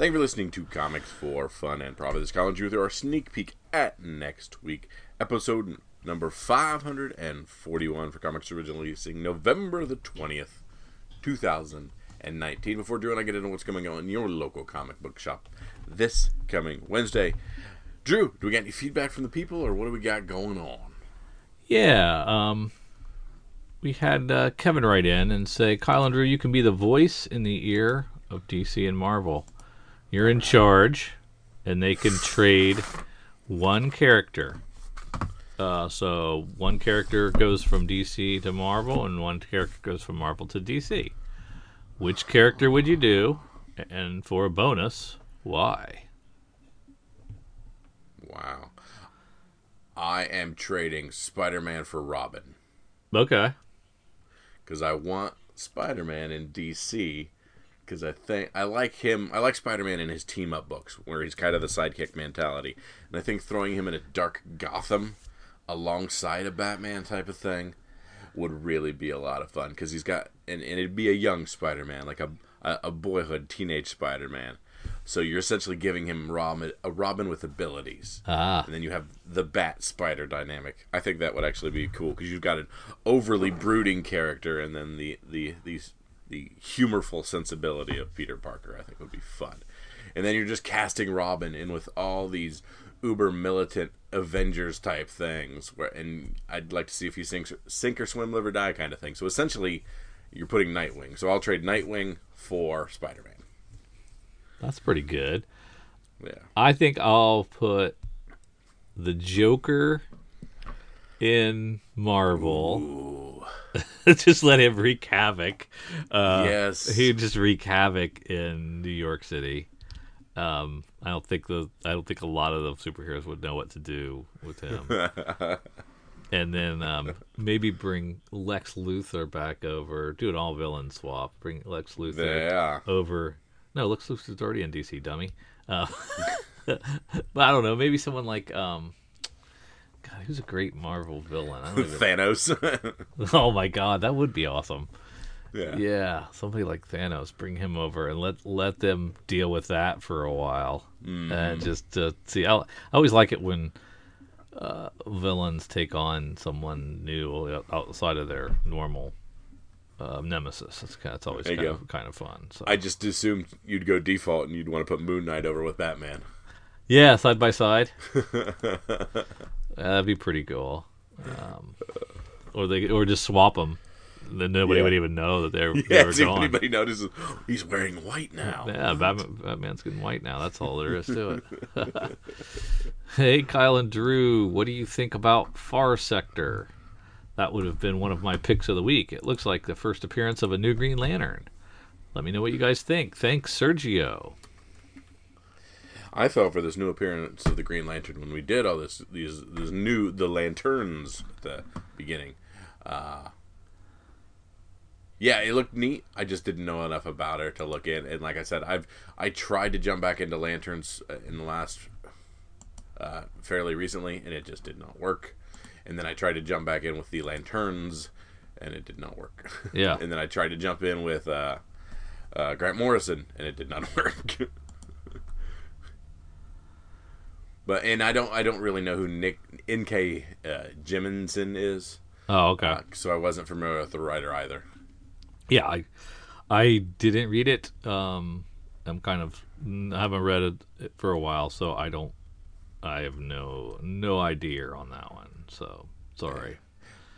Thank you for listening to Comics for Fun and Profit. This is Colin Drew with our sneak peek at next week, episode number 541 for Comics originally releasing November the 20th, 2019. Before Drew and I get into what's coming on in your local comic book shop this coming Wednesday, Drew, do we got any feedback from the people or what do we got going on? Yeah, um, we had uh, Kevin write in and say, Kyle and Drew, you can be the voice in the ear of DC and Marvel. You're in charge, and they can trade one character. Uh, so one character goes from DC to Marvel, and one character goes from Marvel to DC. Which character would you do? And for a bonus, why? Wow. I am trading Spider Man for Robin. Okay. Because I want Spider Man in DC. Because I think I like him. I like Spider Man in his team up books, where he's kind of the sidekick mentality. And I think throwing him in a dark Gotham alongside a Batman type of thing would really be a lot of fun. Because he's got. And, and it'd be a young Spider Man, like a, a, boyhood teenage Spider Man. So you're essentially giving him Robin, a Robin with abilities, Ah. and then you have the Bat Spider dynamic. I think that would actually be cool because you've got an overly brooding character, and then the the these the humorful sensibility of Peter Parker. I think would be fun, and then you're just casting Robin in with all these uber militant Avengers type things, where and I'd like to see if he sinks sink or swim, live or die kind of thing. So essentially, you're putting Nightwing. So I'll trade Nightwing for Spider Man. That's pretty good. Yeah. I think I'll put the Joker in Marvel. just let him wreak havoc. Uh, Yes. he just wreak havoc in New York City. Um, I don't think the I don't think a lot of the superheroes would know what to do with him. and then um, maybe bring Lex Luthor back over. Do an all villain swap. Bring Lex Luthor Yeah. over. No, Lex Luthor's already in DC, dummy. Uh, but I don't know. Maybe someone like um, who's a great Marvel villain? I don't even, Thanos. oh my God, that would be awesome. yeah. Yeah, somebody like Thanos, bring him over and let let them deal with that for a while, and just to see. I, I always like it when uh, villains take on someone new outside of their normal uh, nemesis. It's kind. Of, it's always kind of, kind of fun. So. I just assumed you'd go default and you'd want to put Moon Knight over with Batman. Yeah, side by side. That'd be pretty cool. Um, or they, or just swap them. Then nobody Yeah. would even know that they're they Yeah, were see if gone. anybody notices. He's wearing white now. Yeah, Batman, Batman's getting white now. That's all there is to it. hey, Kyle and Drew, what do you think about Far Sector? That would have been one of my picks of the week. It looks like the first appearance of a new Green Lantern. Let me know what you guys think. Thanks, Sergio. I fell for this new appearance of the Green Lantern when we did all this. These, new the lanterns at the beginning. Uh, yeah, it looked neat. I just didn't know enough about her to look in. And like I said, I've I tried to jump back into lanterns uh, in the last uh, fairly recently, and it just did not work. And then I tried to jump back in with the lanterns, and it did not work. Yeah. and then I tried to jump in with uh, uh, Grant Morrison, and it did not work. But and I don't I don't really know who Nick N.K. Uh, Jemisin is, Oh, okay. uh, so I wasn't familiar with the writer either. yeah, I I didn't read it. Um, I'm kind of I haven't read it for a while, so I don't. I have no no idea on that one. So sorry.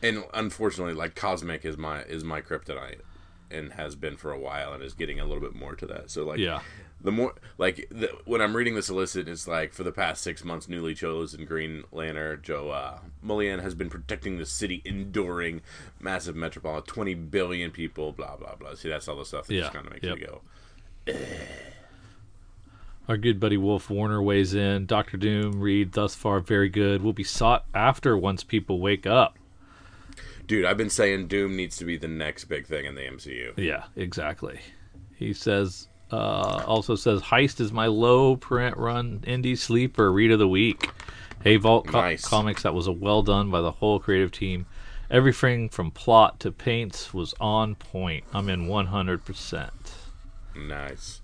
And unfortunately, like Cosmic is my is my kryptonite, and has been for a while, and is getting a little bit more to that. So like, Yeah. The more like the, when I'm reading the solicit, it's like for the past six months, newly chosen Green Lantern Joe uh, Mullein has been protecting the city, enduring massive metropolitan, twenty billion people, blah blah blah. See, that's all the stuff that Yeah, just kind of makes yep. you go. Our good buddy Wolf Warner weighs in. Doctor Doom read thus far very good. Will be sought after once people wake up. Dude, I've been saying Doom needs to be the next big thing in the MCU. Yeah, exactly. He says uh, also says Heist is my low print run indie sleeper read of the week. Hey Vault Co- Nice. Comics, that was a well done by the whole creative team. Everything from plot to paints was on point. I'm in 100%. Nice.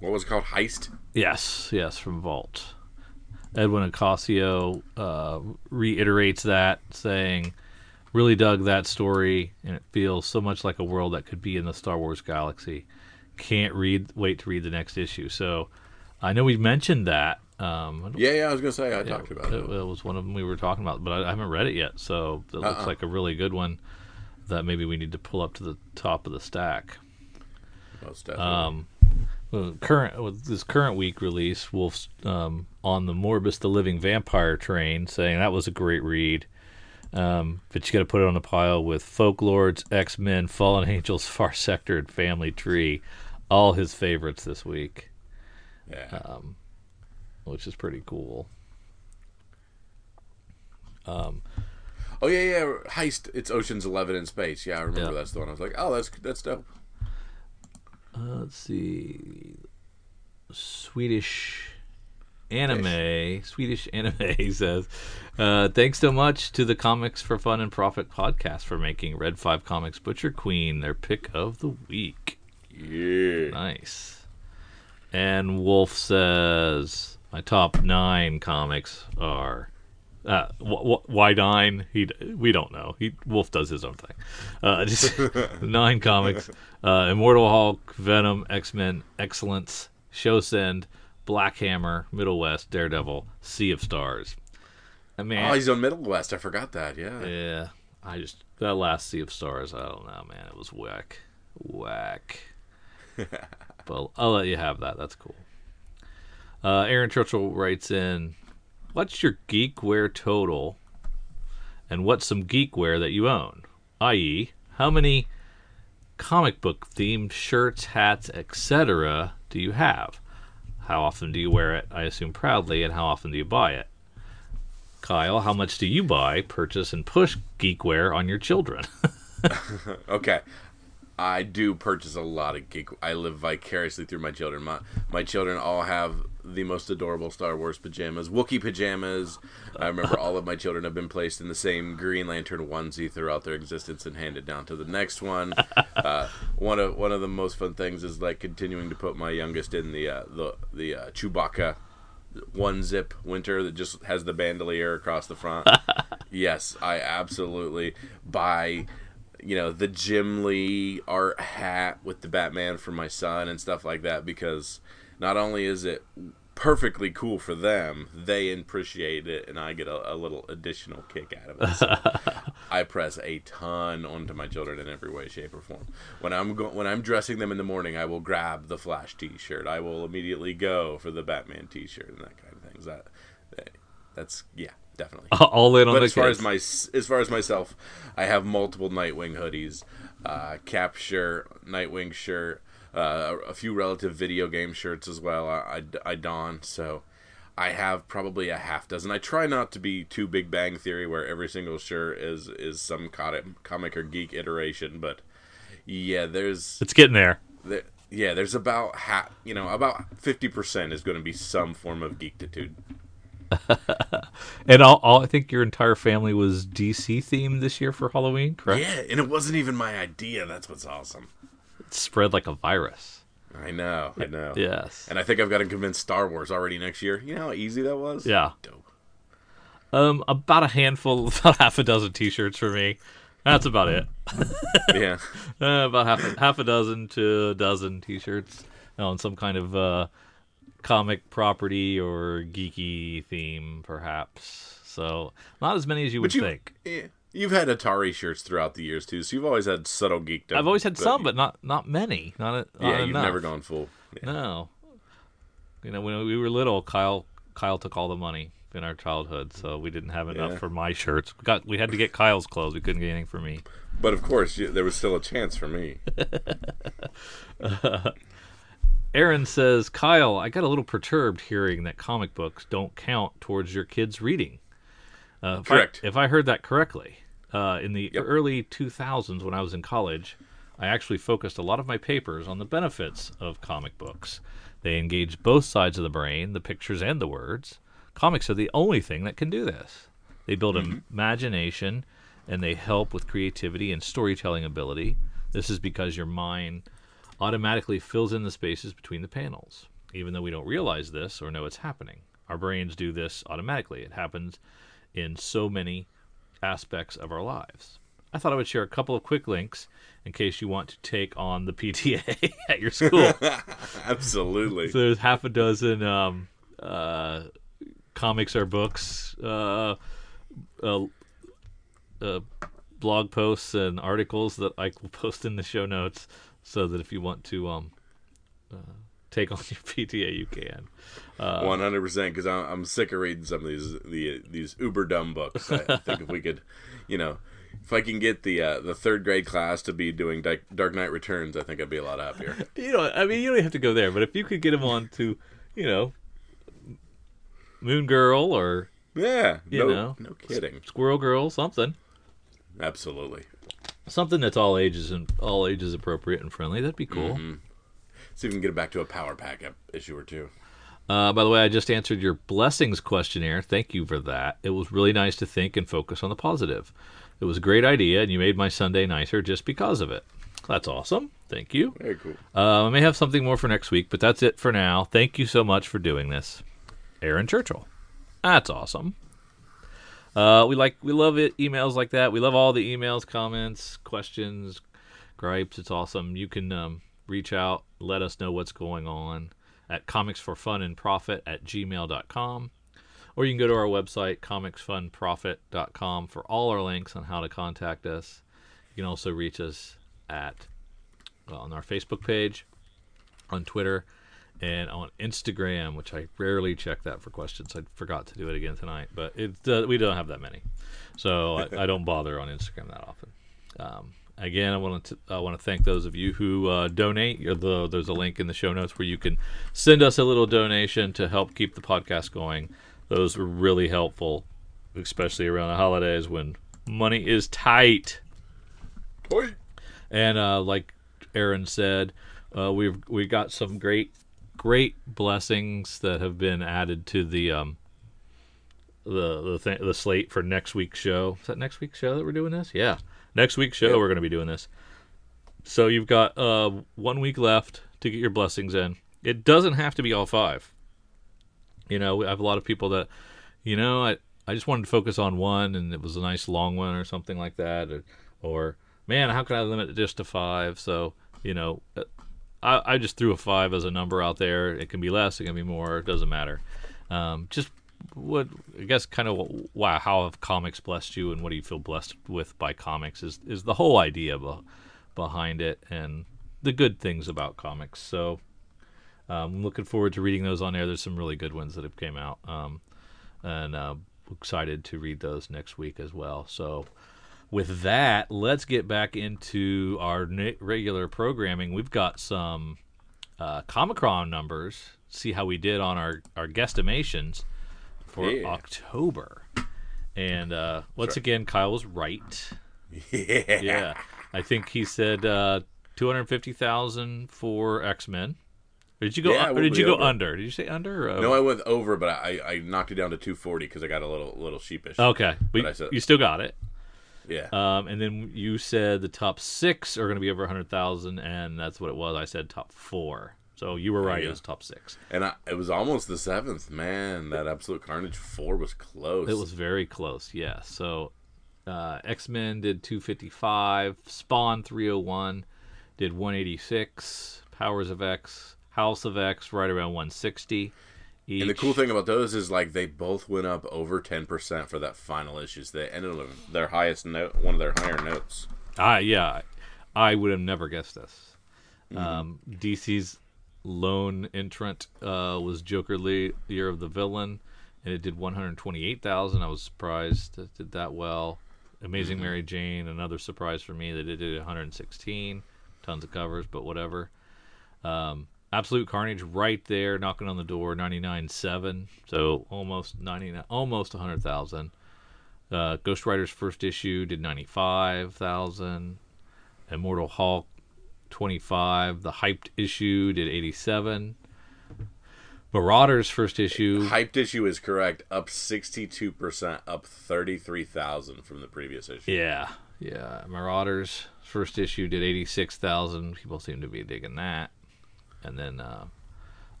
What was it called? Heist. Yes, yes, from Vault. Edwin Ocasio uh, reiterates that, saying, "Really dug that story, and it feels so much like a world that could be in the Star Wars galaxy. Can't read, wait to read the next issue." So, I know we mentioned that. Um, Yeah, yeah. I was gonna say I yeah, talked about it, it. it was one of them we were talking about, but I, I haven't read it yet. So it looks Uh-uh. like a really good one that maybe we need to pull up to the top of the stack. Most definitely. Um, well, current with this current week release, Wolf's um, on the Morbius the Living Vampire train, saying that was a great read. Um, but you got to put it on a pile with Folklords, X Men, Fallen Angels, Far Sector, and Family Tree, all his favorites this week, yeah. uh, which is pretty cool. oh yeah, yeah. Heist. It's Ocean's Eleven in space. Yeah, I remember Yeah. that's the one. I was like, oh, that's that's dope. Uh, let's see. Swedish anime. Swedish anime says, uh, "Thanks so much to the Comics for Fun and Profit podcast for making Red Five Comics Butcher Queen their pick of the week. Yeah. Nice." And Wolf says, "My top nine comics are." Uh, wh- wh- why nine? He we don't know. He Wolf does his own thing. Uh, just nine comics: uh, Immortal Hulk, Venom, X Men, Excellence, Showsend, Black Hammer, Middle West, Daredevil, Sea of Stars. I mean, Oh, he's on Middle West. I forgot that. Yeah. yeah, I just that last Sea of Stars. I don't know, man. It was whack, whack. But I'll let you have that. That's cool. Uh, Aaron Churchill writes in, "What's your geekware total, and what's some geekware that you own? I.e., how many comic book themed shirts, hats, etc. do you have? How often do you wear it? I assume proudly, and how often do you buy it?" Kyle, how much do you buy, purchase, and push geekware on your children? Okay. I do purchase a lot of geek. I live vicariously through my children. My my children all have the most adorable Star Wars pajamas, Wookiee pajamas. I remember all of my children have been placed in the same Green Lantern onesie throughout their existence and handed down to the next one. Uh, one of one of the most fun things is like continuing to put my youngest in the uh, the the uh, Chewbacca one zip winter that just has the bandolier across the front. yes, I absolutely buy you know the Jim Lee art hat with the Batman for my son and stuff like that because not only is it perfectly cool for them, they appreciate it and I get a, a little additional kick out of it. So I press a ton onto my children in every way, shape, or form. When I'm go- when I'm dressing them in the morning, I will grab the Flash T-shirt. I will immediately go for the Batman T-shirt and that kind of things. That, that that's yeah, definitely. All in on But the as far kids. as my as far as myself, I have multiple Nightwing hoodies, uh, cap shirt, Nightwing shirt, uh, a few relative video game shirts as well. I, I, I don so. I have probably a half dozen. I try not to be too Big Bang Theory, where every single shirt is is some co- comic or geek iteration. But yeah, there's it's getting there. there, yeah, there's about half, you know, about fifty percent is going to be some form of geektitude. And all, all I think your entire family was DC themed this year for Halloween, correct? Yeah, and it wasn't even my idea. That's what's awesome. It spread like a virus. I know, I know. Yes. And I think I've got to convince Star Wars already next year. You know how easy that was? Yeah. Dope. Um, about a handful, about half a dozen T-shirts for me. That's about it. yeah. Uh, about half a, half a dozen to a dozen T-shirts on some kind of uh, comic property or geeky theme, perhaps. So not as many as you would you, think. yeah, you've had Atari shirts throughout the years too, so you've always had subtle geekdom. I've always had some, but not not many. Not, not yeah, you've never gone full. Yeah. No. You know, when we were little, Kyle Kyle took all the money in our childhood, so we didn't have enough Yeah. for my shirts. We got we had to get Kyle's clothes. We couldn't get anything for me. But of course, there was still a chance for me. Aaron says, Kyle, I got a little perturbed hearing that comic books don't count towards your kids' reading. Uh, if I- Correct. if I heard that correctly, uh, in the Yep. early 2000s when I was in college, I actually focused a lot of my papers on the benefits of comic books. They engage both sides of the brain, the pictures and the words. Comics are the only thing that can do this. They build imagination and they help with creativity and storytelling ability. This is because your mind automatically fills in the spaces between the panels, even though we don't realize this or know it's happening. Our brains do this automatically. It happens in so many aspects of our lives. I thought I would share a couple of quick links in case you want to take on the PTA at your school. Absolutely. So there's half a dozen um, uh, comics or books, uh, uh, uh, blog posts and articles that I will post in the show notes, so that if you want to um, uh, take on your PTA, you can. Uh, One hundred percent, because I'm, I'm sick of reading some of these the these uber dumb books. I think if we could, you know, if I can get the uh, the third grade class to be doing Di- Dark Knight Returns, I think I'd be a lot happier. You know, I mean, you don't have to go there, but if you could get them on to, you know, Moon Girl or Yeah, You no, know. no kidding. Squirrel Girl, something, Absolutely. Something that's all ages and all ages appropriate and friendly, that'd be cool. Mm-hmm. See if we can get it back to a power pack issue or two. Uh, by the way, I just answered your blessings questionnaire. Thank you for that. It was really nice to think and focus on the positive. It was a great idea, and you made my Sunday nicer just because of it. That's awesome. Thank you. Very cool. Uh, I may have something more for next week, but that's it for now. Thank you so much for doing this, Aaron Churchill. That's awesome. Uh, we like we love it emails like that. We love all the emails, comments, questions, gripes. It's awesome. You can um, reach out, let us know what's going on at comicsforfunandprofit at gmail.com. Or you can go to our website, comicsfunprofit.com, for all our links on how to contact us. You can also reach us at well, on our Facebook page, on Twitter, and on Instagram, which I rarely check that for questions. I forgot to do it again tonight, but it uh, we don't have that many, so I, I don't bother on Instagram that often. Um, again, I want to I want to thank those of you who uh, donate. The, there's a link in the show notes where you can send us a little donation to help keep the podcast going. Those were really helpful, especially around the holidays when money is tight. Toy. And uh, like Aaron said, uh, we've we got some great great blessings that have been added to the um, the the th- the slate for next week's show. Is that next week's show that we're doing this? Yeah, next week's show Yeah. we're going to be doing this. So you've got uh, one week left to get your blessings in. It doesn't have to be all five. You know, I have a lot of people that, you know, I I just wanted to focus on one, and it was a nice long one or something like that, or, or man, how can I limit it just to five? So you know, uh, I, I just threw a five as a number out there. It can be less, it can be more. It doesn't matter. Um, just what I guess kind of wow, how have comics blessed you, and what do you feel blessed with by comics is is the whole idea be, behind it, and the good things about comics. So. Um, I'm looking forward to reading those on air. There's some really good ones that have came out, um, and uh, excited to read those next week as well. So, with that, let's get back into our na- regular programming. We've got some uh, Comichron numbers. See how we did on our our guesstimations for Yeah. October. And uh, once again, Kyle was right. Yeah. Yeah, I think he said uh, two hundred fifty thousand for X Men. Did you go? Yeah, or did you go over. under? Did you say under? No, I went over, but I, I knocked it down to 240 because I got a little little sheepish. Okay, but But I said- you still got it. Yeah. Um, and then you said the top six are going to be over 100,000, and that's what it was. I said top four. So you were right. It was top six. and I, it was almost the seventh. Man, that Absolute Carnage 4 was close. It was very close. Yeah. So uh, X Men did 255. Spawn 301 did 186. Powers of X, House of X, right around 160. Each. And the cool thing about those is like they both went up over 10% for that final issues. They ended up their highest note, one of their higher notes. Ah, yeah, I would have never guessed this. Um, DC's lone entrant uh, was Joker Lee, Year of the Villain, and it did 128,000. I was surprised it did that well. Amazing Mary Jane, another surprise for me that it did 116. Tons of covers, but whatever. Um, Absolute Carnage right there, knocking on the door, 99.7. So almost 99, almost 100,000. Uh, Ghost Rider's first issue did 95,000. Immortal Hulk 25. The hyped issue did 87. Marauders first issue. Hyped issue is correct, up 62%, up 33,000 from the previous issue. Yeah. Yeah, Marauders first issue did eighty six thousand. People seem to be digging that, and then uh,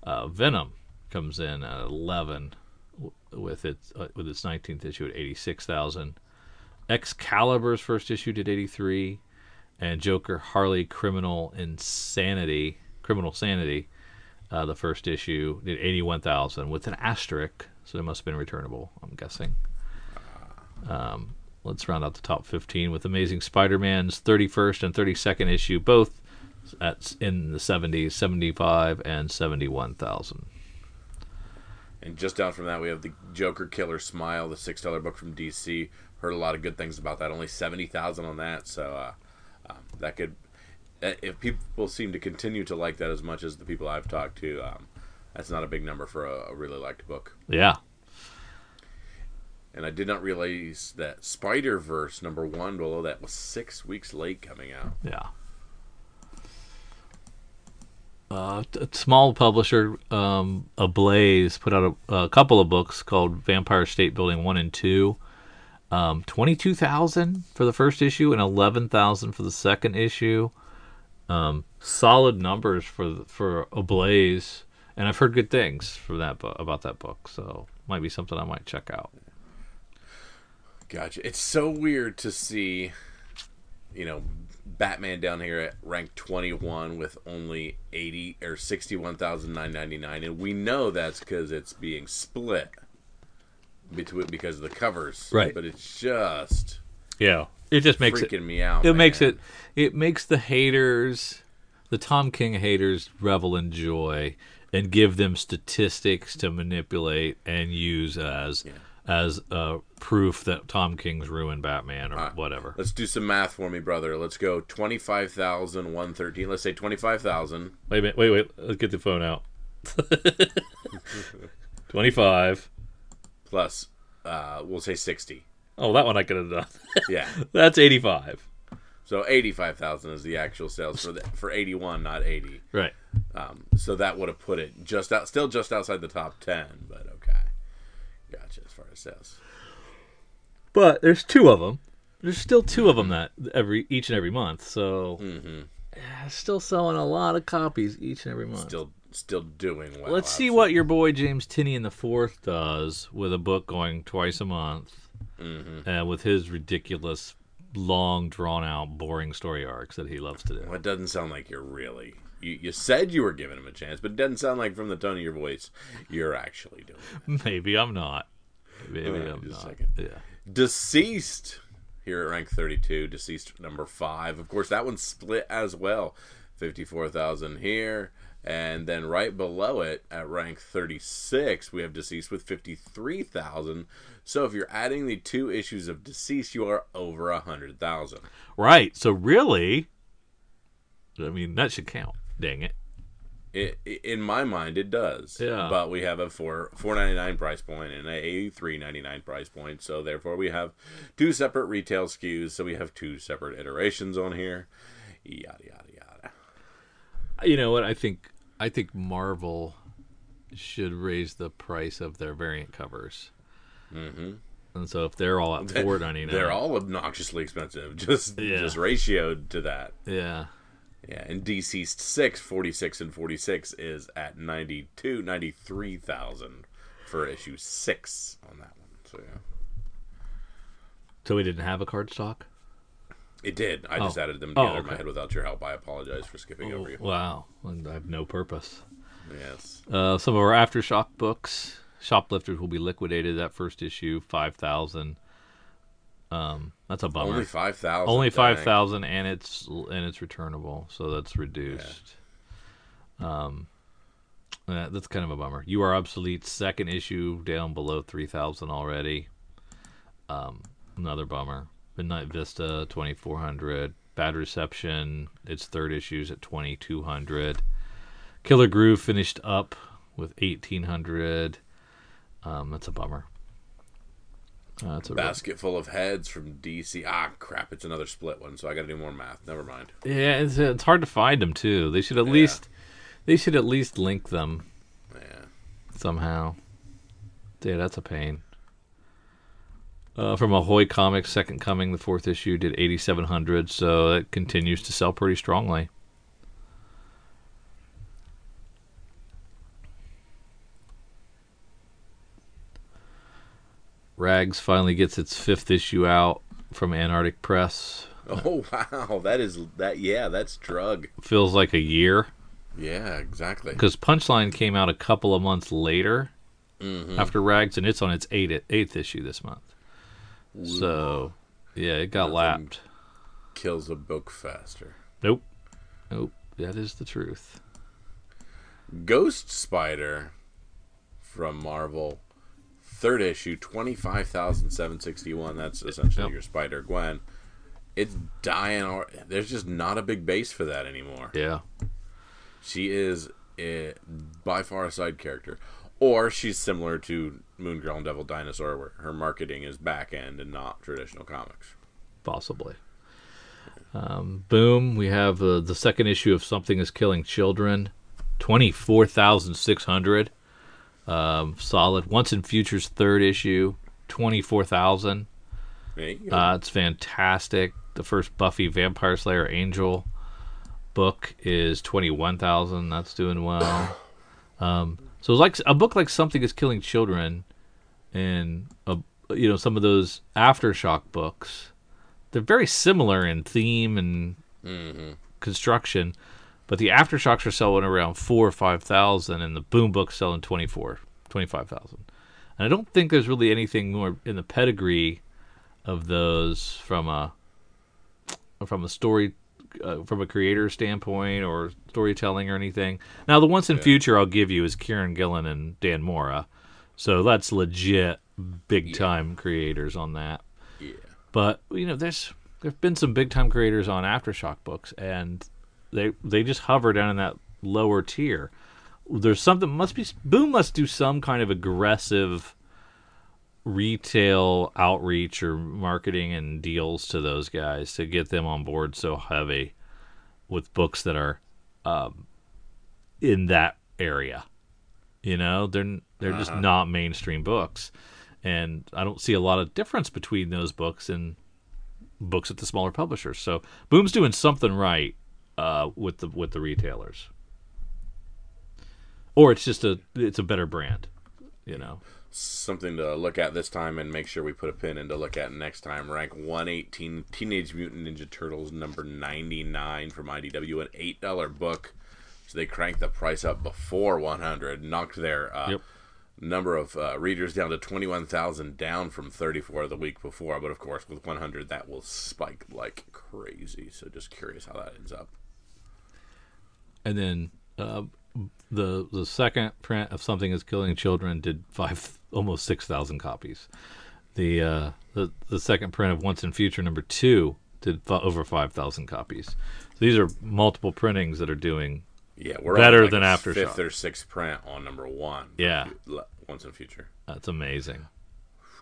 uh, Venom comes in at eleven with its uh, with its nineteenth issue at eighty six thousand. Excalibur's first issue did eighty three, and Joker Harley Criminal Insanity Criminal Sanity, uh, the first issue did eighty one thousand with an asterisk, so it must have been returnable. I'm guessing. Um, let's round out the top 15 with Amazing Spider-Man's 31st and 32nd issue, both at in the 70s, 75 and 71,000. And just down from that, we have the Joker Killer Smile, the six dollar book from DC. Heard a lot of good things about that. Only seventy thousand on that, so uh, um, that could. uh, If people seem to continue to like that as much as the people I've talked to, um, that's not a big number for a, a really liked book. Yeah. And I did not realize that Spider Verse number one below that was six weeks late coming out. Yeah. Uh, a small publisher, um, Ablaze, put out a, a couple of books called Vampire State Building One and Two. Um, Twenty-two thousand for the first issue and eleven thousand for the second issue. Um, solid numbers for for Ablaze, and I've heard good things for that bu- about that book. So might be something I might check out. Gotcha. It's so weird to see, you know, Batman down here at rank 21 with only 80 or 61,999 and we know that's cuz it's being split between because of the covers. Right. But it's just Yeah, it just makes freaking it. me out. It makes it. It makes the haters, the Tom King haters, revel in joy and give them statistics to manipulate and use as as uh, proof that Tom King's ruined Batman or whatever. Let's do some math for me, brother. Let's go 25,113. Let's say 25,000 Wait a minute. Wait, wait. Let's get the phone out. Twenty-five. plus uh we'll say 60. Oh, that one I could have done. Yeah. That's eighty-five. So 85,000 is the actual sales for the, for 81, not 80. Right. Um, so that would have put it just out, still just outside the top ten. But okay, gotcha. As far as sales, But there's two of them. There's still two of them that every each and every month. So mm-hmm. yeah, still selling a lot of copies each and every month. still still doing well. Let's see what your boy James Tynion in the fourth does with a book going twice a month, and with his ridiculous, long, drawn out, boring story arcs that he loves to do. Well, it doesn't sound like you're really. You, you said you were giving him a chance, but it doesn't sound like from the tone of your voice you're actually doing it. Maybe I'm not. Maybe Alright, I'm just a second. Yeah. Deceased here at rank 32. Deceased number five. Of course, that one's split as well. 54,000 here. And then right below it at rank 36, we have Deceased with 53,000. So if you're adding the two issues of Deceased, you are over 100,000. Right. So really, I mean that should count. Dang it. It, in my mind, it does. Yeah. But we have a four four ninety nine price point and a three ninety nine price point. So therefore, we have two separate retail SKUs. So we have two separate iterations on here. Yada yada yada. You know what? I think I think Marvel should raise the price of their variant covers. Mm-hmm. And so if they're all at four ninety nine, They're all obnoxiously expensive. Just Yeah. just ratioed to that. yeah. Yeah, and deceased 6, 46 and 46 is at 92, 93,000 for issue 6 on that one. So yeah. So we didn't have a card stock. It did. I just Oh. added them Oh, together in my head without your help. I apologize for skipping over you. Wow, and I have no purpose. Yes. Uh, some of our aftershock books, Shoplifters will be liquidated. That first issue, five thousand. Um, that's a bummer. Only 5,000. Only five thousand, and it's and it's returnable, so that's reduced. Um, uh, that's kind of a bummer. You are obsolete. Second issue down below three thousand already. Um, another bummer. Midnight Vista twenty four hundred. Bad Reception. Its third issues at twenty two hundred. Killer Groove finished up with eighteen hundred. Um, that's a bummer. Uh, that's a Basket full of heads from DC. Ah, crap. It's another split one, so I got to do more math. Never mind. Yeah, it's, it's hard to find them too. They should at least they should at least link them Yeah. somehow. Yeah, that's a pain. Uh, from Ahoy Comics, Second Coming, the fourth issue did 8,700, so it continues to sell pretty strongly. Rags finally gets its fifth issue out from Antarctic Press. Oh wow, that is that. Yeah, that's drug. Feels like a year Yeah, exactly. because Punchline came out a couple of months later Mhm. after Rags, and it's on its eighth eighth issue this month. So, yeah, it got Nothing. lapped. Kills a book faster. Nope, nope, that is the truth. Ghost Spider from Marvel, third issue, 25,761. That's essentially yep. your Spider Gwen. It's dying. There's just not a big base for that anymore. Yeah. She is a, by far a side character. Or she's similar to Moon Girl and Devil Dinosaur, where her marketing is back end and not traditional comics. Possibly. Um, boom, we have uh, the second issue of Something is Killing Children. 24,600. Um, solid. Once and Future's third issue, twenty four thousand. There you go. Uh, it's fantastic. The first Buffy Vampire Slayer Angel book is twenty one thousand. That's doing well. Um, so it's like a book like Something is Killing Children, and a, you know some of those aftershock books. They're very similar in theme and hmm construction, but the aftershocks are selling around four or five thousand, and the boom books selling 24, 25,000. And I don't think there's really anything more in the pedigree of those from a from a story uh, from a creator standpoint or storytelling or anything. Now the once in Yeah. future I'll give you is Kieron Gillen and Dan Mora, so that's legit big time creators on that. Yeah. But you know, there's there've been some big time creators on aftershock books, and they they just hover down in that lower tier. There's something must be Boom must do some kind of aggressive retail outreach or marketing and deals to those guys to get them on board so heavy with books that are um, in that area. You know, they're they're just Uh-huh. not mainstream books, and I don't see a lot of difference between those books and books at the smaller publishers. So Boom's doing something right uh, with the with the retailers, or it's just a it's a better brand. You know, Something to look at this time and make sure we put a pin in to look at next time. Rank 118 Teenage Mutant Ninja Turtles number 99 from IDW, an $8 book. So they cranked the price up before 100, knocked their uh, Yep. number of uh, readers down to 21,000, down from 34 the week before. But of course, with 100, that will spike like crazy. So just curious how that ends up. And then uh, the the second print of Something Is Killing Children did five almost six thousand copies. The uh, the the second print of Once and Future number two did fi- over five thousand copies. So these are multiple printings that are doing Yeah, we're Better like than after. Fifth or sixth print on number one. Yeah. Once and future. that's amazing.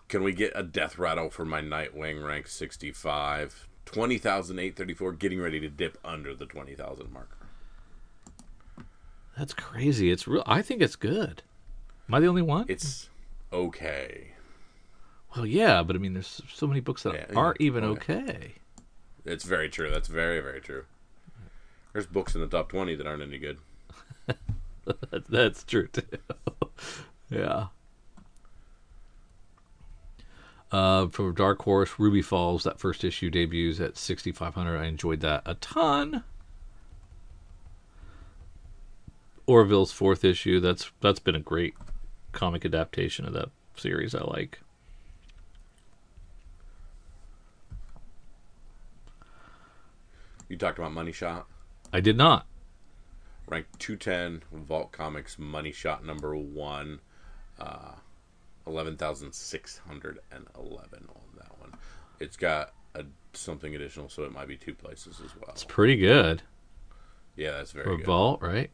Can we get a death rattle for my Nightwing rank 65? 20,834, getting ready to dip under the 20,000 marker. That's crazy. It's real. I think it's good. Am I the only one? It's okay. well, yeah, but I mean, there's so many books that Yeah, aren't even okay. It's very true. That's very, very true. There's books in the top 20 that aren't any good. That's true too. yeah. Uh, from Dark Horse, Ruby Falls, that first issue debuts at 6,500. I enjoyed that a ton. Orville's fourth issue. That's that's been a great comic adaptation of that series. I like. You talked about Money Shot. I did not. Ranked 210, Vault Comics Money Shot number one. Uh, 11,611 on that one. It's got a, something additional, so it might be two places as well. It's pretty good. Yeah, that's very For good. Vault, right?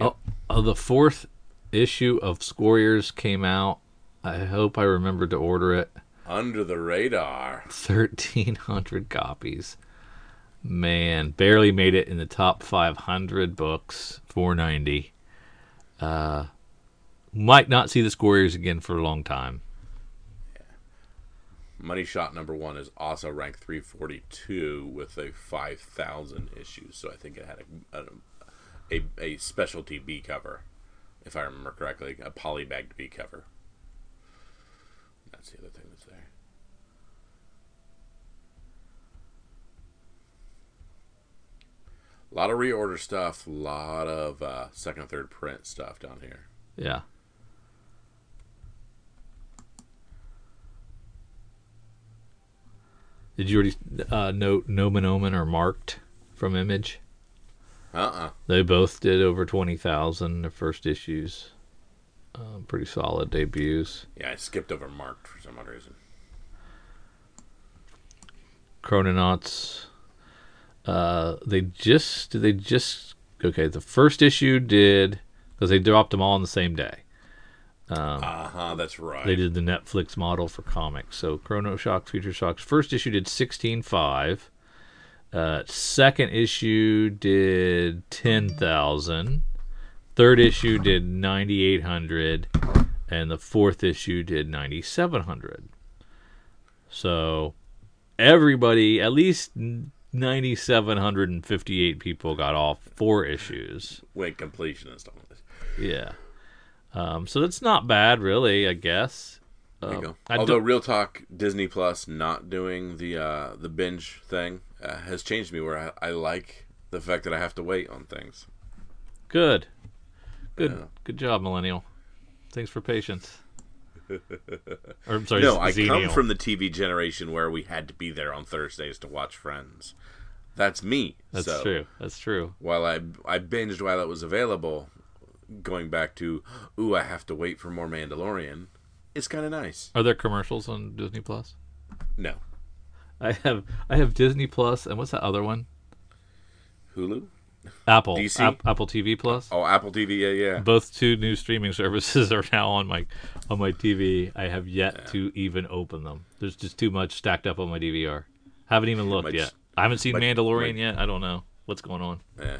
Yep. Oh, oh, the fourth issue of Squarriors came out. I hope I remembered to order it. Under the radar. 1,300 copies. Man, barely made it in the top 500 books. 490. Uh, might not see the Squarriors again for a long time. Money Shot number one is also ranked 342 with a 5,000 issues. So I think it had a, a, a, a specialty B cover, if I remember correctly, a polybagged B cover. That's the other thing that's there. A lot of reorder stuff, a lot of uh, second, third print stuff down here. Yeah. Did you already uh, note Nomen Omen or Marked from Image? Uh uh They both did over 20,000 their first issues. Um, pretty solid debuts. Yeah, I skipped over Marked for some odd reason. Chrononauts. Uh, they just did they just okay. The first issue did because they dropped them all on the same day. Uh huh, that's right. They did the Netflix model for comics. So Chrono Shocks, Future Shocks. First issue did sixteen five. Uh, second issue did ten thousand. Third issue did ninety eight hundred, and the fourth issue did ninety seven hundred. So everybody, at least ninety seven hundred and fifty eight people got all four issues. Wait, completionist on this. Yeah. Um, so that's not bad, really. I guess. There you Um, go. I Although don't- real talk, Disney Plus not doing the uh, the binge thing uh, has changed me. Where I, I like the fact that I have to wait on things. Good. Good. Yeah. Good job, millennial. Thanks for patience. or I'm sorry, no, I come from the TV generation where we had to be there on Thursdays to watch Friends. That's me. That's so true. That's true. while I I binged while it was available, going back to ooh, I have to wait for more Mandalorian. It's kind of nice. Are there commercials on Disney Plus? No, I have I have Disney Plus and what's that other one? Hulu. Apple DC? App- Apple TV Plus. Oh, Apple TV. Yeah, yeah. Both two new streaming services are now on my on my TV. I have yet to even open them. There's just too much stacked up on my DVR. Haven't even looked Much- yet. I haven't seen much- Mandalorian much- yet. I don't know what's going on. yeah.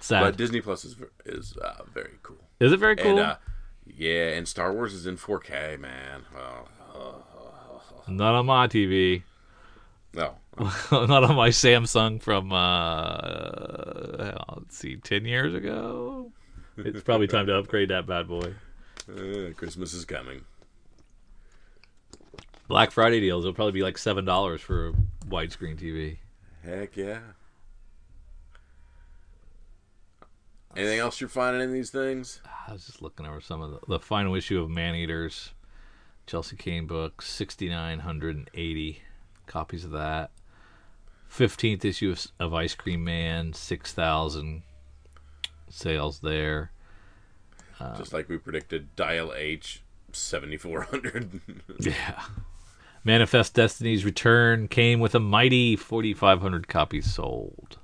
Sad. But Disney Plus is is uh, very cool. Is it very cool? And uh, yeah, and Star Wars is in 4K, man. Oh, Not on my TV. no, Not on my Samsung from uh, let's see, ten years ago. It's probably time to upgrade that bad boy. uh, Christmas is coming. Black Friday deals. It'll probably be like seven dollars for a widescreen TV. Heck yeah. Anything else you're finding in these things? I was just looking over some of the, the final issue of Man Eaters, Chelsea Cain book, sixty nine hundred and eighty copies of that. Fifteenth issue of, of Ice Cream Man, six thousand sales there. Uh, just like we predicted, Dial H, 7400. Yeah. Manifest Destiny's return came with a mighty 4,500 copies sold.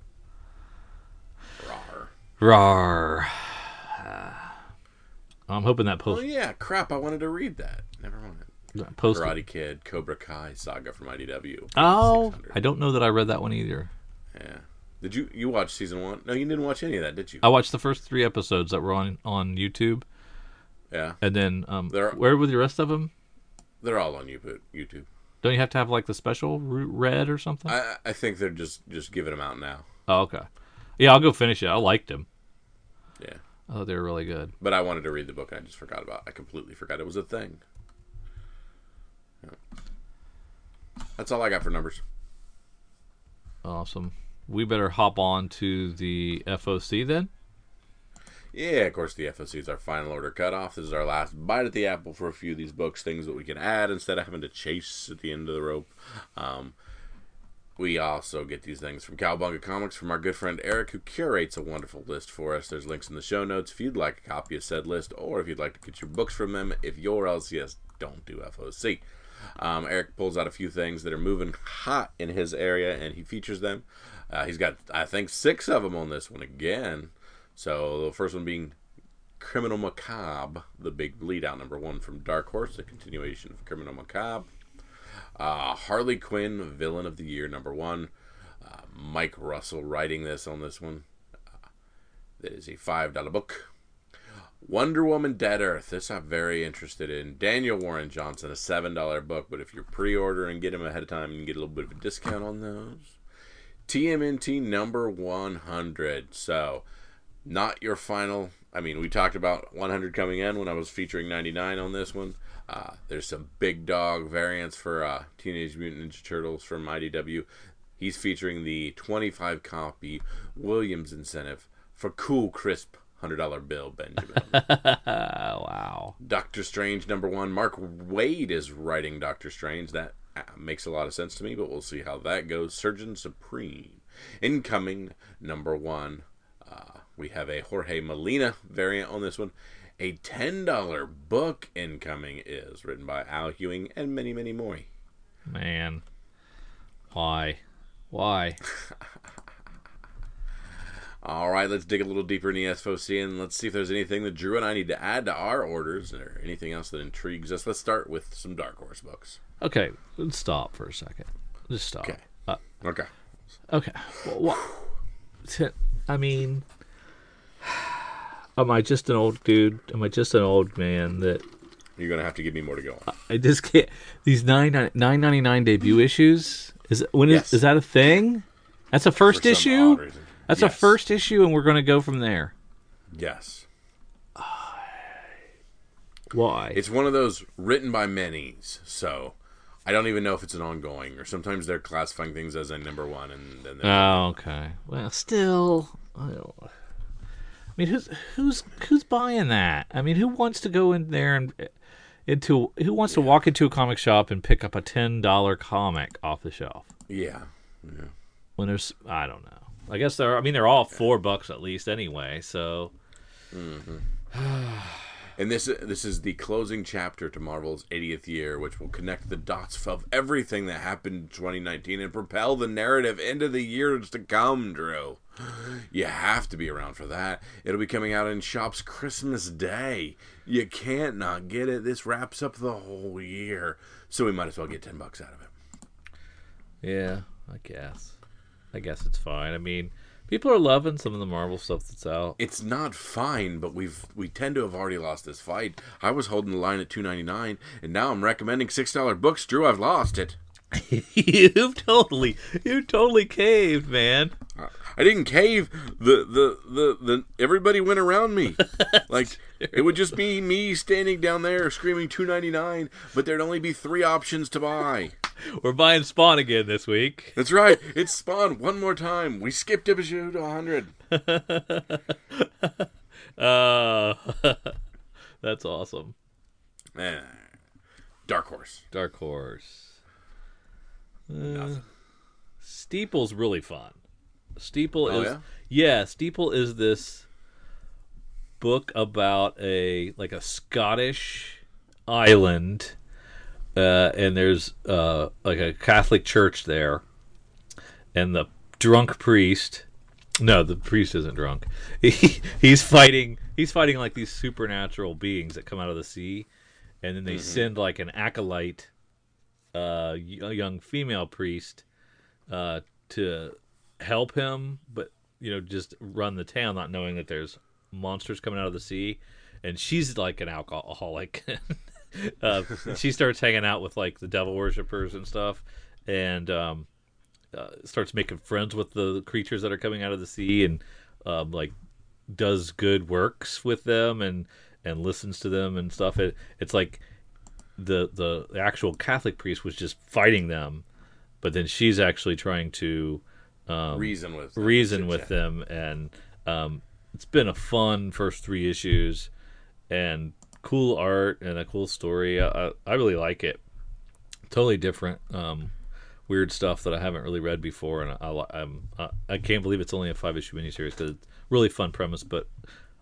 Rawr. Rar. I'm hoping that post. Oh yeah, crap! I wanted to read that. Never mind. post Karate Kid, Cobra Kai saga from IDW. oh, I don't know that I read that one either. Yeah. Did you you watch season one? No, you didn't watch any of that, did you? I watched the first three episodes that were on on YouTube, Yeah, and then um, There- where were the rest of them? they're all on YouTube. YouTube. Don't you have to have like the special re- read or something? I I think they're just just giving them out now. oh, okay. Yeah, I'll go finish it. I liked them. Thought they're really good. But I wanted to read the book and I just forgot about. I completely forgot it was a thing. Yeah. That's all I got for numbers. Awesome. We better hop on to the FOC then. Yeah, of course, the FOC is our final order cutoff. This is our last bite at the apple for a few of these books, things that we can add instead of having to chase at the end of the rope. Um, we also get these things from Cowbunga Comics from our good friend Eric, who curates a wonderful list for us. There's links in the show notes if you'd like a copy of said list, or if you'd like to get your books from them if your LCS don't do FOC. Um, Eric pulls out a few things that are moving hot in his area, and he features them. Uh, he's got, I think, six of them on this one again. So the first one being Criminal Macabre, the big bleed out number one from Dark Horse, a continuation of Criminal Macabre. Uh, Harley Quinn, Villain of the Year, number one. Uh, Mike Russell writing this on this one. Uh, that is a $5 book. Wonder Woman Dead Earth. This I'm very interested in. Daniel Warren Johnson, a $7 book, but if you pre order and get them ahead of time, you get a little bit of a discount on those. TMNT number 100. So, not your final. I mean, we talked about 100 coming in when I was featuring 99 on this one. Uh, there's some big dog variants for uh, Teenage Mutant Ninja Turtles from IDW. He's featuring the 25 copy Williams incentive for cool, crisp $100 bill, Benjamin. wow. Doctor Strange number one. Mark Waid is writing Doctor Strange. That uh, makes a lot of sense to me, but we'll see how that goes. Surgeon Supreme. Incoming number one. We have a Jorge Molina variant on this one. A $10 book incoming is written by Al Ewing and many, many more. Man. Why? Why? All right, let's dig a little deeper in the SFOC and let's see if there's anything that Drew and I need to add to our orders or anything else that intrigues us. Let's start with some Dark Horse books. Okay, let's stop for a second. Just stop. Okay. Uh, Okay. okay. Well, t- I mean, am I just an old dude? Am I just an old man that You're going to have to give me more to go on. I just can't? These nine nine ninety nine debut issues is when is Yes. is that a thing? That's a first issue. That's a first issue, and we're going to go from there. Yes. Why? It's one of those written by many's, so I don't even know if it's an ongoing, or sometimes they're classifying things as a number one, and then they're Oh, okay. Well, still, I, don't, mean, who's who's who's buying that? I mean, who wants to go in there and into who wants to walk into a comic shop and pick up a ten dollar comic off the shelf yeah, yeah. when there's I don't know. I guess they're. I mean, they're all four bucks at least anyway. So mm-hmm. And this this is the closing chapter to Marvel's 80th year, which will connect the dots of everything that happened in 2019 and propel the narrative into the years to come. Drew, you have to be around for that. It'll be coming out in shops Christmas Day. You can't not get it. This wraps up the whole year, so we might as well get 10 bucks out of it. yeah, I guess. I guess it's fine. I mean, people are loving some of the Marvel stuff that's out. It's not fine, but we've we tend to have already lost this fight. I was holding the line at 2.99, and now I'm recommending six dollar books. Drew, I've lost it. you've totally, you totally caved, man. I didn't cave. The the the the everybody went around me. like it would just be me standing down there screaming 2.99, but there'd only be three options to buy. We're buying Spawn again this week. That's right. It's Spawn one more time. We skipped issue to 100. Uh, that's awesome. Eh. Dark Horse. Dark Horse. Uh, Nothing. Steeple's really fun. Steeple Oh, is yeah? yeah, Steeple is this book about a like a Scottish island uh, and there's uh, like a Catholic church there. And the drunk priest no the priest isn't drunk. He, he's fighting he's fighting like these supernatural beings that come out of the sea. And then they send like an acolyte uh, a young female priest uh, to help him, but you know, just run the town, not knowing that there's monsters coming out of the sea. And she's like an alcoholic. uh, she starts hanging out with like the devil worshippers and stuff, and um, uh, starts making friends with the creatures that are coming out of the sea, and um, like does good works with them, and and listens to them and stuff. It, it's like the, the the actual Catholic priest was just fighting them, but then she's actually trying to um, reason with reason with them, and um, it's been a fun first three issues, and cool art and a cool story. I, I, really like it. Totally different, um, weird stuff that I haven't really read before, and I, I, I can't believe it's only a five issue miniseries because it's really fun premise, but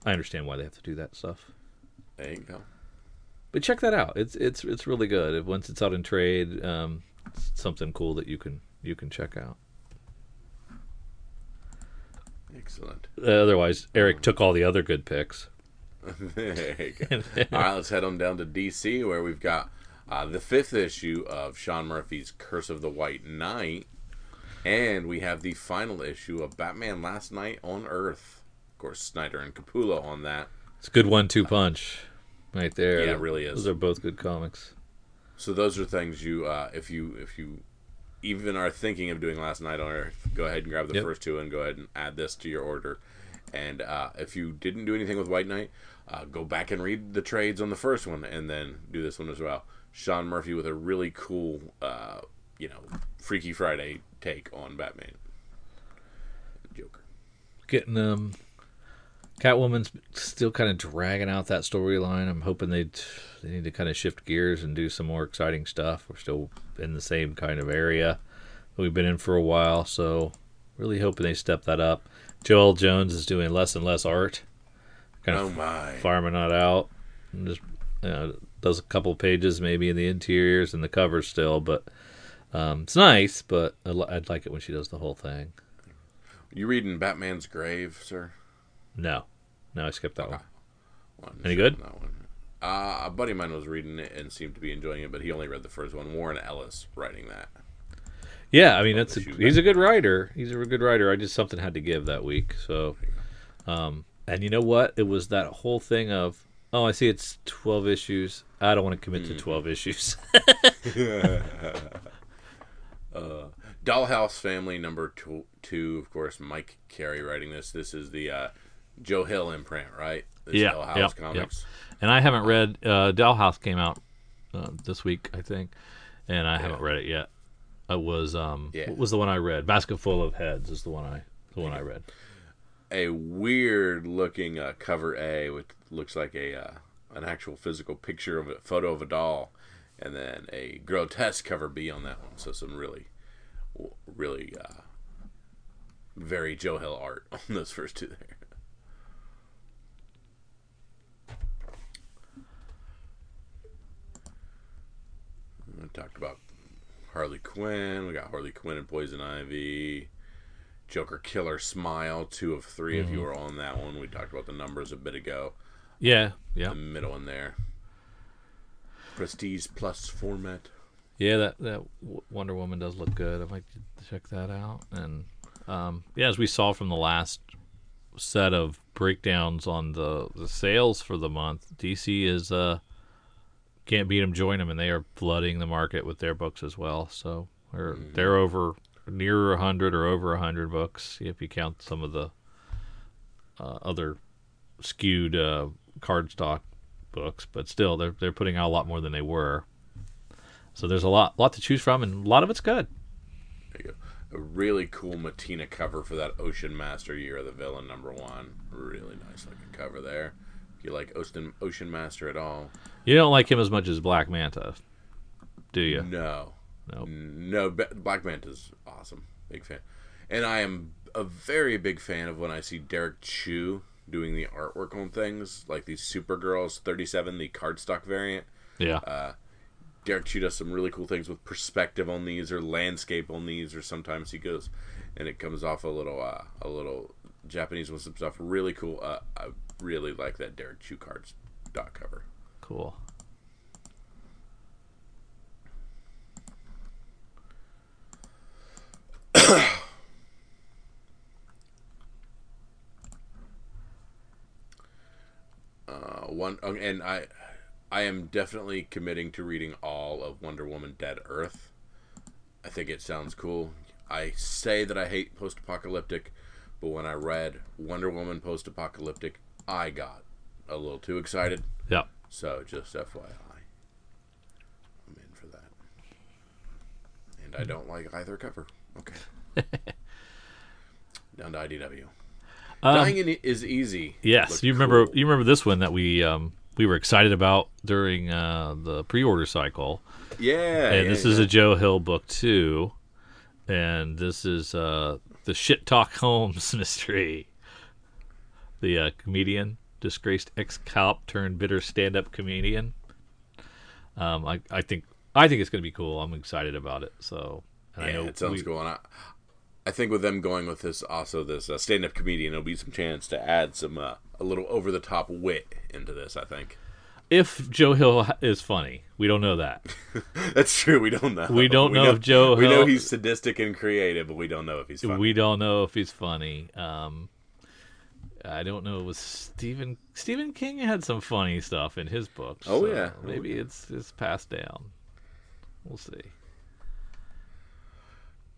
I understand why they have to do that stuff. There you go. But check that out. It's it's it's really good. If- Once it's out in trade, um, it's something cool that you can you can check out. Excellent. Uh, otherwise, Eric took all the other good picks. there you go. All right, let's head on down to DC where we've got uh, the fifth issue of Sean Murphy's Curse of the White Knight, and we have the final issue of Batman Last Night on Earth. Of course, Snyder and Capullo on that. It's a good one-two punch, right there. Yeah, it really is. Those are both good comics. So those are things you, uh, if you, if you even are thinking of doing Last Night on Earth, go ahead and grab the Yep. first two and go ahead and add this to your order. And uh, if you didn't do anything with White Knight, uh, go back and read the trades on the first one, and then do this one as well. Sean Murphy with a really cool, uh, you know, Freaky Friday take on Batman, Joker. Getting um, Catwoman's still kind of dragging out that storyline. I'm hoping they they need to kind of shift gears and do some more exciting stuff. We're still in the same kind of area that we've been in for a while, so really hoping they step that up. Joelle Jones is doing less and less art, kind Oh of my! farming that out, and just you know, does a couple pages maybe in the interiors and the covers still, but um, it's nice. But I'd, like it when she does the whole thing. You reading Batman's Grave, sir? No, no, I skipped that one. One Any good? That one. Uh, a buddy of mine was reading it and seemed to be enjoying it, but he only read the first one. Warren Ellis writing that. Yeah, I mean, it's a, he's a good writer. He's a good writer. I just something had to give that week. So, um, and you know what? It was that whole thing of, oh, I see it's twelve issues. I don't want to commit to twelve issues. Dollhouse Family number two, two, of course, Mike Carey writing this. This is the uh, Joe Hill imprint, right? This Yeah, yep, Comics. and I haven't read. Uh, Dollhouse came out uh, this week, I think, and I haven't read it yet. It was um, Yeah. what was the one I read? Basket full of heads is the one I the one I read. A weird looking uh, cover A, which looks like a uh, an actual physical picture of a photo of a doll, and then a grotesque cover B on that one. So some really, really uh, very Joe Hill art on those first two there. I talked about Harley Quinn. We got Harley Quinn and Poison Ivy. Joker Killer Smile. Two of 3 If you were on that one, we talked about the numbers a bit ago. Yeah, yeah, The middle one there. Prestige Plus format. yeah. That that Wonder Woman does look good. I might check that out. And um, yeah, as we saw from the last set of breakdowns on the the sales for the month, DC is uh can't beat them, join them, and they are flooding the market with their books as well. So they're they're over near a hundred or over a hundred books if you count some of the uh, other skewed uh, cardstock books, but still they're they're putting out a lot more than they were. So there's a lot lot to choose from, and a lot of it's good. There you go. A really cool Mattina cover for that Ocean Master year of the villain number one. Really nice looking cover there. You like Ocean Ocean Master at all, You don't like him as much as Black Manta, do you? no, Nope. no. Ba- Black Manta's awesome. Big fan, and I am a very big fan of when I see Derrick Chew doing the artwork on things like these Supergirls 37, the cardstock variant. Yeah. Derrick Chew does some really cool things with perspective on these or landscape on these, or sometimes he goes and it comes off a little uh, a little Japanese with some stuff. Really cool. Uh, I really like that Derrick Chew cards dot cover. cool. Uh, one oh, and I I am definitely committing to reading all of Wonder Woman Dead Earth. I think it sounds cool. I say that I hate post-apocalyptic, but when I read Wonder Woman post-apocalyptic, I got a little too excited. Yeah. So just FYI, I'm in for that. And I don't like either cover. Okay. Down to IDW. Dying in is easy. Um, Yes, you remember cool. you remember this one that we um, we were excited about during uh, the pre-order cycle, Yeah. and yeah, this is a Joe Hill book too, and this is uh, the Shit Talk Holmes mystery. The uh, comedian, disgraced ex-cop turned bitter stand-up comedian. Um, I I think I think it's going to be cool. I'm excited about it. So and I Yeah, know it sounds we- cool. And I, I think with them going with this, also this uh, stand-up comedian, it'll be some chance to add some uh, a little over-the-top wit into this. I think If Joe Hill is funny, we don't know that. that's true. We don't know. We don't know if Joe We know he's sadistic and creative, but we don't know if he's funny. We don't know if he's funny. Um, I don't know. It was Stephen Stephen King had some funny stuff in his books. Oh, so yeah. Oh, maybe it's it's passed down. We'll see.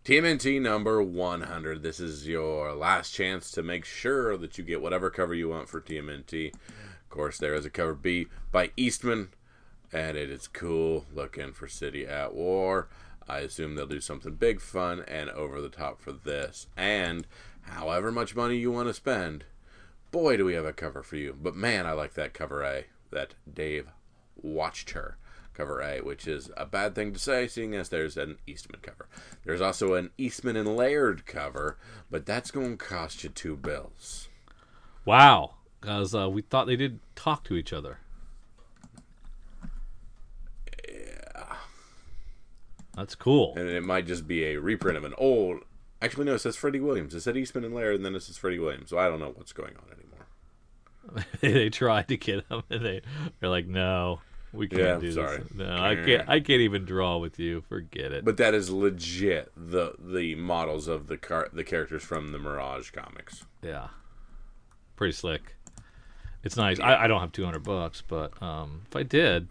TMNT number 100. This is your last chance to make sure that you get whatever cover you want for TMNT. Of course, there is a cover B by Eastman, and it is cool looking for City at War. I assume they'll do something big, fun, and over the top for this. And however much money you want to spend, boy, do we have a cover for you. But man, I like that cover A that Dave Wachter cover A, which is a bad thing to say, seeing as there's an Eastman cover. There's also an Eastman and Laird cover, but that's going to cost you two bills. Wow, because uh, we thought they did talk to each other. Yeah. That's cool. And it might just be a reprint of an old. Actually, no, it says Freddie Williams. It said Eastman and Laird, and then it says Freddie Williams. So I don't know what's going on anymore. they tried to get him, and they they're like, "No, we can't Yeah, do sorry. this. No, I can't. I can't even draw with you. Forget it." But that is legit the the models of the car the characters from the Mirage comics. yeah, pretty slick. It's nice. I, I don't have 200 bucks, but um, if I did,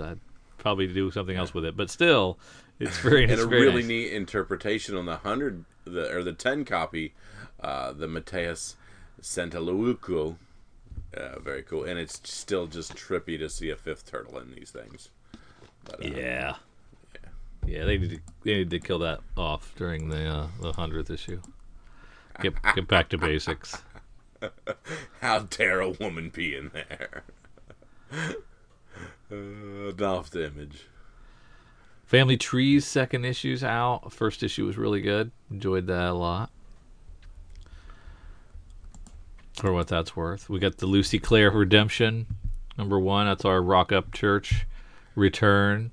I'd probably do something else with it. But still, it's very and it's a very really nice. neat interpretation on the hundred the or the ten copy, uh, the Mateus Santolouco. Uh, very cool, and it's still just trippy to see a fifth turtle in these things. But, uh, Yeah. Yeah, they need to they need to kill that off during the uh, the hundredth issue. Get get back to basics. How dare a woman be in there? uh, image. Family Trees second issue's out. First issue was really good. Enjoyed that a lot. For what that's worth, we got the Lucy Claire Redemption number one. That's our Rock Up Church return,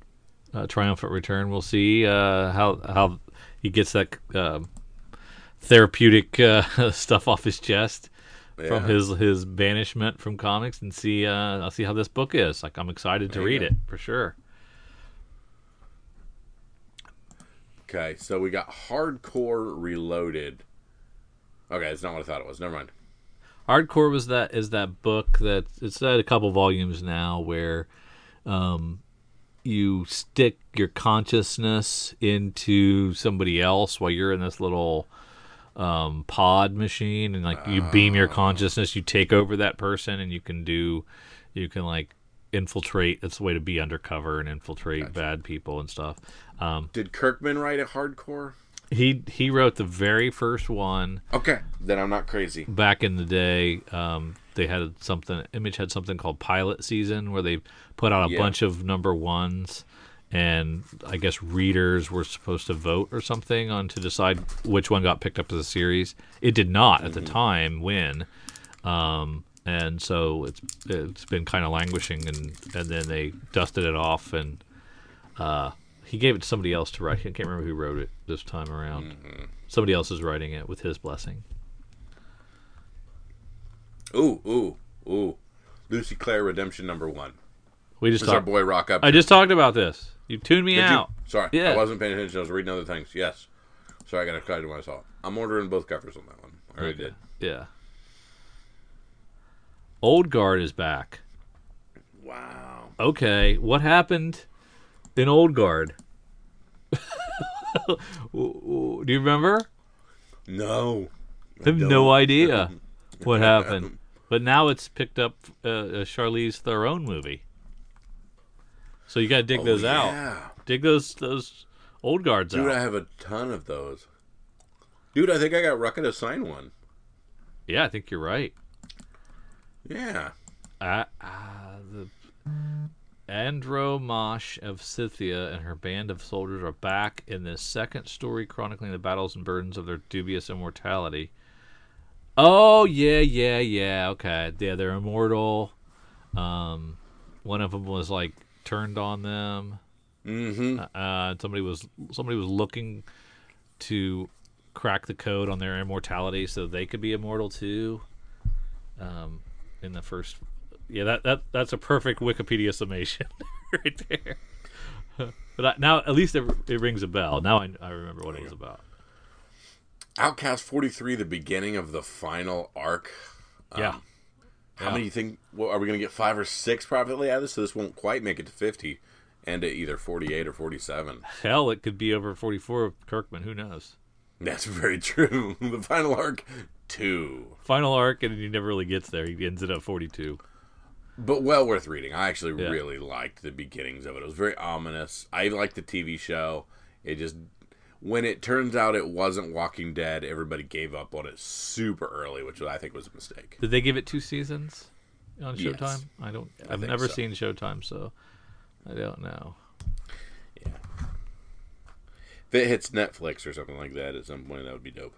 uh, triumphant return. We'll see uh, how how he gets that um therapeutic uh, stuff off his chest from his his banishment from comics, and see uh, I'll see how this book is. Like I'm excited to There read go. it for sure. Okay, so we got Hardcore Reloaded. Okay, it's not what I thought it was. Never mind. Hardcore was that is that book that it's at a couple volumes now where um, you stick your consciousness into somebody else while you're in this little um, pod machine and like you beam your consciousness, you take over that person and you can do you can like infiltrate. That's the way to be undercover and infiltrate bad people and stuff. Um, Did Kirkman write a Hardcore? He he wrote the very first one. Okay, then I'm not crazy. back in the day, um, they had something. Image had something called Pilot Season, where they put out a Yeah. bunch of number ones, and I guess readers were supposed to vote or something on to decide which one got picked up as a series. It did not at the time win, um, and so it's it's been kind of languishing, and and then they dusted it off, and uh, he gave it to somebody else to write. I can't remember who wrote it this time around. Mm-hmm. Somebody else is writing it with his blessing. Ooh, ooh, ooh. Lucy Claire Redemption number one. We just our boy Rock Up. I just talked about this. You tuned me Did you? out. Sorry, Yeah. I wasn't paying attention. I was reading other things. Yes. Sorry, I got excited when I saw it. I'm ordering both covers on that one. I already did. Yeah. Old Guard is back. Wow. Okay, what happened in Old Guard? Do you remember? No. I have no idea what happened. But now it's picked up uh, a Charlize Theron movie. So you got to dig Oh, those out. yeah. Dig those those Old Guards Dude, out. I have a ton of those. Dude, I think I got Rucka to sign one. Yeah, I think you're right. Yeah. uh, uh, the Andromache of Scythia and her band of soldiers are back in this second story chronicling the battles and burdens of their dubious immortality. Oh yeah, yeah, yeah. Okay, yeah, they're immortal. Um, one of them was like turned on them. Mm-hmm. Uh, somebody was somebody was looking to crack the code on their immortality so they could be immortal too. Um, in the first, yeah, that that that's a perfect Wikipedia summation right there. but I, now at least it, it rings a bell. Now I, I remember what it was about. Outcast 43, the beginning of the final arc um, Yeah. How Yeah. many do you think? Well, are we going to get five or six privately out of this? So this won't quite make it to fifty, and at either forty-eight or forty-seven. Hell, it could be over 44 with Kirkman. Who knows? That's very true. the final arc, two, Final arc, and he never really gets there. He ends it at 42. But well worth reading. I actually Yeah. really liked the beginnings of it. It was very ominous. I liked the TV show. It just when it turns out it wasn't Walking Dead, everybody gave up on it super early, which I think was a mistake. Did they give it two seasons on Yes. Showtime? I don't. I I've think never so. seen Showtime, so I don't know. Yeah. If it hits Netflix or something like that at some point, that would be dope.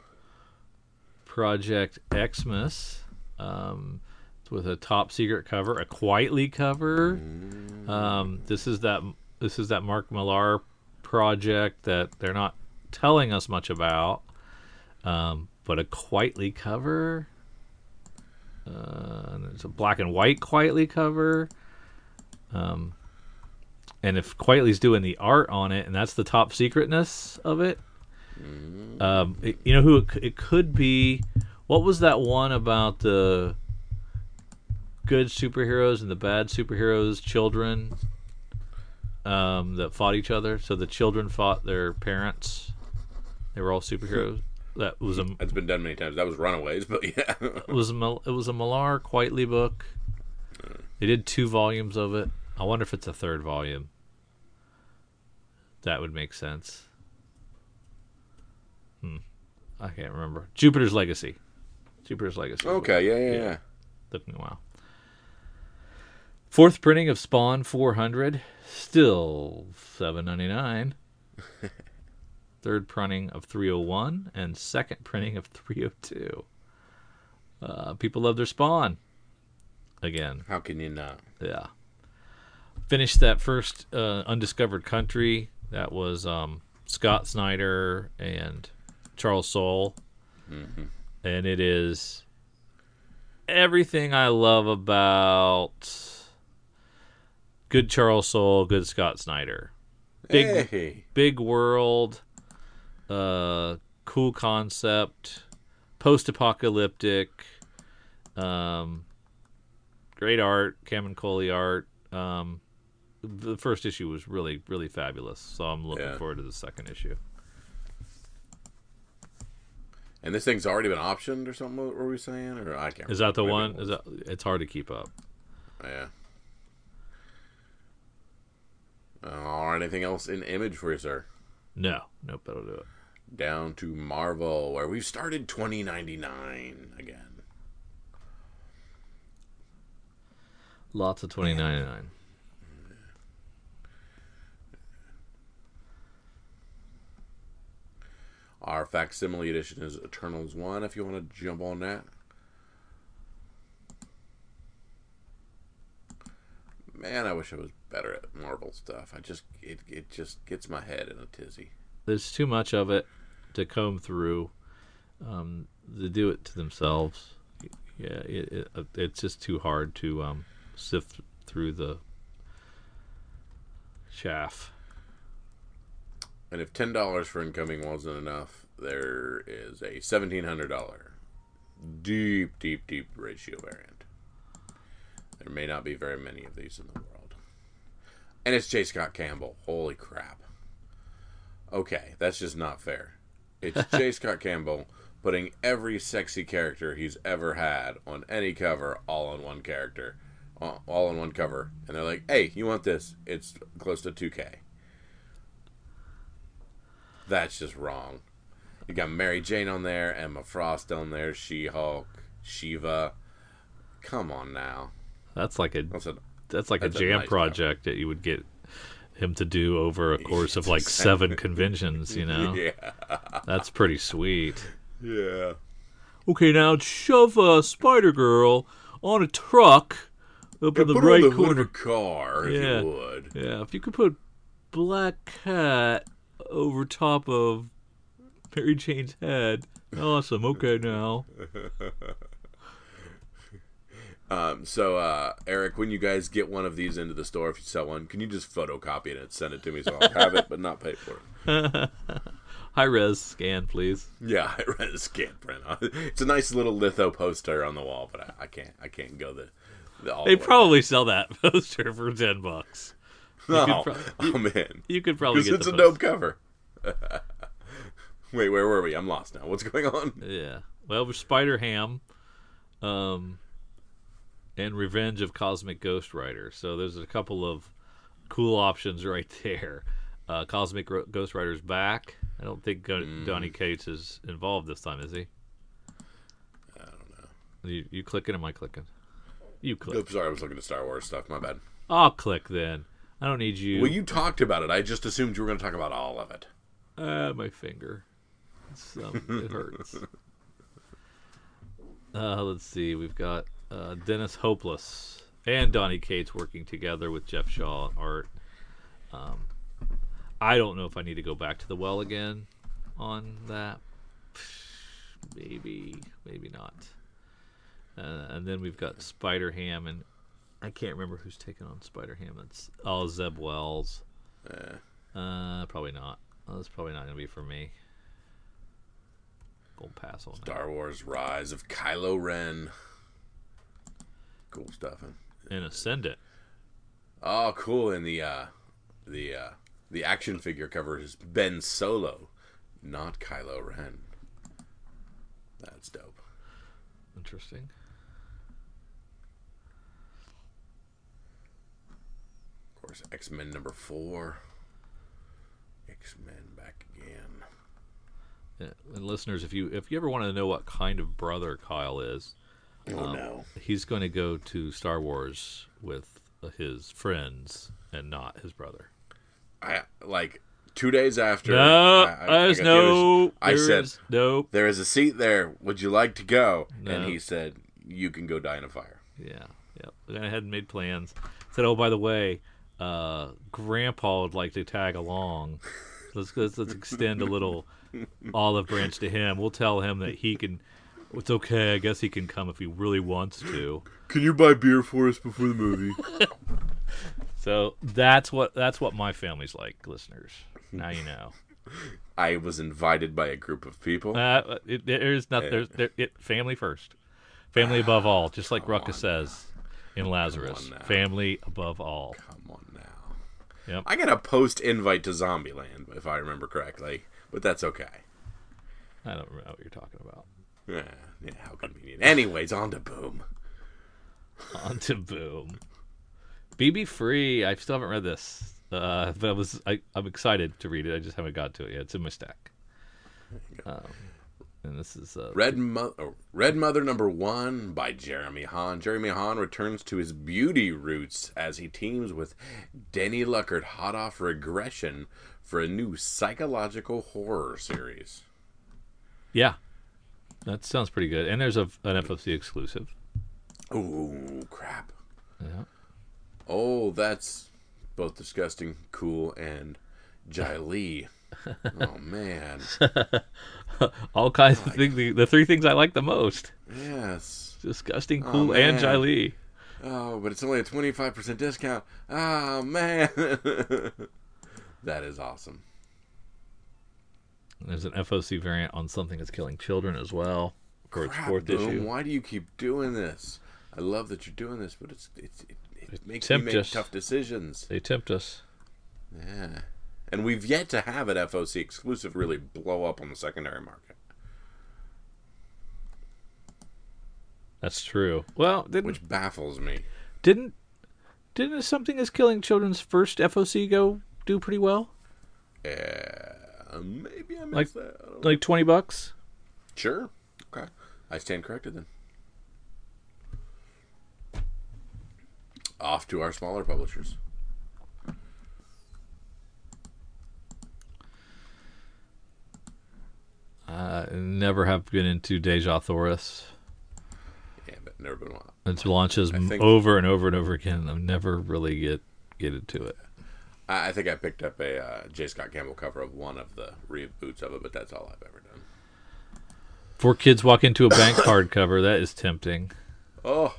Project Xmas. Um, with a top secret cover, a Quitely cover. Um, this is that. This is that Mark Millar project that they're not telling us much about, um, but a Quitely cover. Uh, and it's a black and white Quitely cover. Um, and if Quitely's doing the art on it, and that's the top secretness of it, um, it- you know who it, it could be. What was that one about the good superheroes and the bad superheroes' children um, that fought each other? So the children fought their parents. They were all superheroes. That was a That's been done many times. That was Runaways, but yeah. it was a it was a Millar Quitely book. They did two volumes of it. I wonder if it's a third volume. That would make sense. Hmm. I can't remember. Jupiter's Legacy. Jupiter's Legacy. okay, yeah, yeah, Yeah. yeah. Took me a while. Fourth printing of Spawn 400, still 7.99. Third printing of 301 and second printing of 302. Uh, people love their Spawn. Again, How can you not? yeah. Finished that first uh, undiscovered country. That was um, Scott Snyder and Charles Soule, and it is everything I love about good Charles Soule, good Scott Snyder. Big Hey, big world, uh, cool concept, post-apocalyptic, um, great art, Camuncoli art. Um, the first issue was really, really fabulous, so I'm looking Yeah. forward to the second issue. and this thing's already been optioned or something. What were we saying? Or I can't. Is that the one? Is that? It's hard to keep up. Yeah. Or anything else in image for you, sir? No, nope, that'll do it. Down to Marvel, where we've started 2099 again. Lots of twenty ninety nine. Our facsimile edition is Eternals 1, if you want to jump on that. Man, I wish I was better at Marvel stuff. I just it, it just gets my head in a tizzy. There's too much of it to comb through. Um, they do it to themselves. Yeah, it, it, uh, it's just too hard to um, sift through the chaff. And if ten dollars for incoming wasn't enough, there is a seventeen hundred dollar deep, deep, deep ratio variant. There may not be very many of these in the world. And it's J. Scott Campbell. Holy crap. Okay, that's just not fair. It's J. Scott Campbell putting every sexy character he's ever had on any cover all on one character, all all on one cover. And they're like, hey, you want this? It's close to 2K. That's just wrong. You got Mary Jane on there, Emma Frost on there, She Hulk, Shiva. Come on now. That's like a That's a, that's like that's a a jam nice project that you would get him to do over a course of like seven conventions. You know, yeah, that's pretty sweet. yeah. Okay, now shove a Spider Girl on a truck up in the Put her right the corner. of a car, if Yeah. you would. Yeah, if you could put Black Cat over top of Mary Jane's head, awesome. Okay, now Um, so, uh, Eric, when you guys get one of these into the store, if you sell one, can you just photocopy it and send it to me so I'll have it, but not pay for it? High res scan, please. Yeah, read a scan print. It's a nice little litho poster on the wall, but I, I can't. I can't go the. the all They probably sell that poster for ten bucks. Oh, pro- oh man, You could probably because get it's the a poster. dope cover. Wait, where were we? I'm lost now. What's going on? Yeah. Well, Spider Ham, um, and Revenge of Cosmic Ghost Rider. So there's a couple of cool options right there. Uh, Cosmic Ro- Ghost Rider's back. I don't think Go- Mm. Donny Cates is involved this time, is he? I don't know. You, you clicking? Am I clicking? You click. Oops, sorry, I was looking at Star Wars stuff. My bad. I'll click then. I don't need you. Well, you talked about it. I just assumed you were going to talk about all of it. Uh, my finger. Um, it hurts. Uh, let's see. We've got uh, Dennis Hopeless and Donny Cates working together with Geoff Shaw and art. Um, I don't know if I need to go back to the well again on that. Maybe, maybe not. Uh, and then we've got Spider Ham, and I can't remember who's taking on Spider Ham. That's oh Zeb Wells. Uh, Uh, probably not. Well, that's probably not gonna be for me. Gold pass on that. Star Wars: Rise of Kylo Ren. Cool stuff. Huh? And Ascendant. Oh, cool! And the uh, the uh, the action figure cover is Ben Solo, not Kylo Ren. That's dope. Interesting. Of course, X Men number four. X Men back again. Yeah, and listeners, if you if you ever want to know what kind of brother Kyle is, Oh um, no! he's going to go to Star Wars with uh, his friends and not his brother. I like two days after. No, I- I- uh, I there's the no. I said no. there is a seat there. Would you like to go? And he said, "You can go die in a fire." Yeah, yeah. Went ahead and made plans. Said, "Oh, by the way, uh, Grandpa would like to tag along. Let's let's, let's extend a little olive branch to him. We'll tell him that he can. It's okay. I guess he can come if he really wants to. Can you buy beer for us before the movie? So that's what that's what my family's like, listeners. Now you know. I was invited by a group of people. Uh, it, there's not there's there, it, family first, family above all. Just like Ruckus says in Lazarus, family above all. Come on now. Yep. I got a post invite to Zombieland, if I remember correctly, but that's okay. I don't know what you're talking about. Yeah, yeah how convenient. Anyways, on to Boom. On to Boom. BB Free. I still haven't read this, uh, but I was I, I'm excited to read it. I just haven't got to it yet. It's in my stack. Um, and this is uh, Red, Mo- oh, Red Mother number one by Jeremy Haun. Jeremy Haun returns to his beauty roots as he teams with Danny Luckert, hot off regression, for a new psychological horror series. yeah. That sounds pretty good. And there's a an FFC exclusive. Oh crap! Yeah. Oh, that's both disgusting, cool, and Jae Lee. oh man, All kinds of things. The, the three things I like the most: yes. disgusting, Oh, cool, and man. Jae Lee. Oh, but it's only a twenty-five percent discount. Oh man, that is awesome. There's an FOC variant on something that's killing children as well for its Crap, fourth Boom, issue. Why do you keep doing this? I love that you're doing this, but it's, it's it, it makes me make us. tough decisions. They tempt us. Yeah, and we've yet to have an FOC exclusive really blow up on the secondary market, That's true. Well, didn't which baffles me. didn't didn't something that's killing children's first FOC go do pretty well? Uh, maybe I Like- that. I don't know. Like twenty bucks. Sure. Okay. I stand corrected then. Off to our smaller publishers. Uh, never have been into Dejah Thoris. Yeah, but never been one. It launches think- over and over and over again. And I've never really get get into it. I, think I picked up a uh, J. Scott Campbell cover of one of the reboots of it, but that's all I've ever done. Four kids walk into a bank card cover. That is tempting. Oh,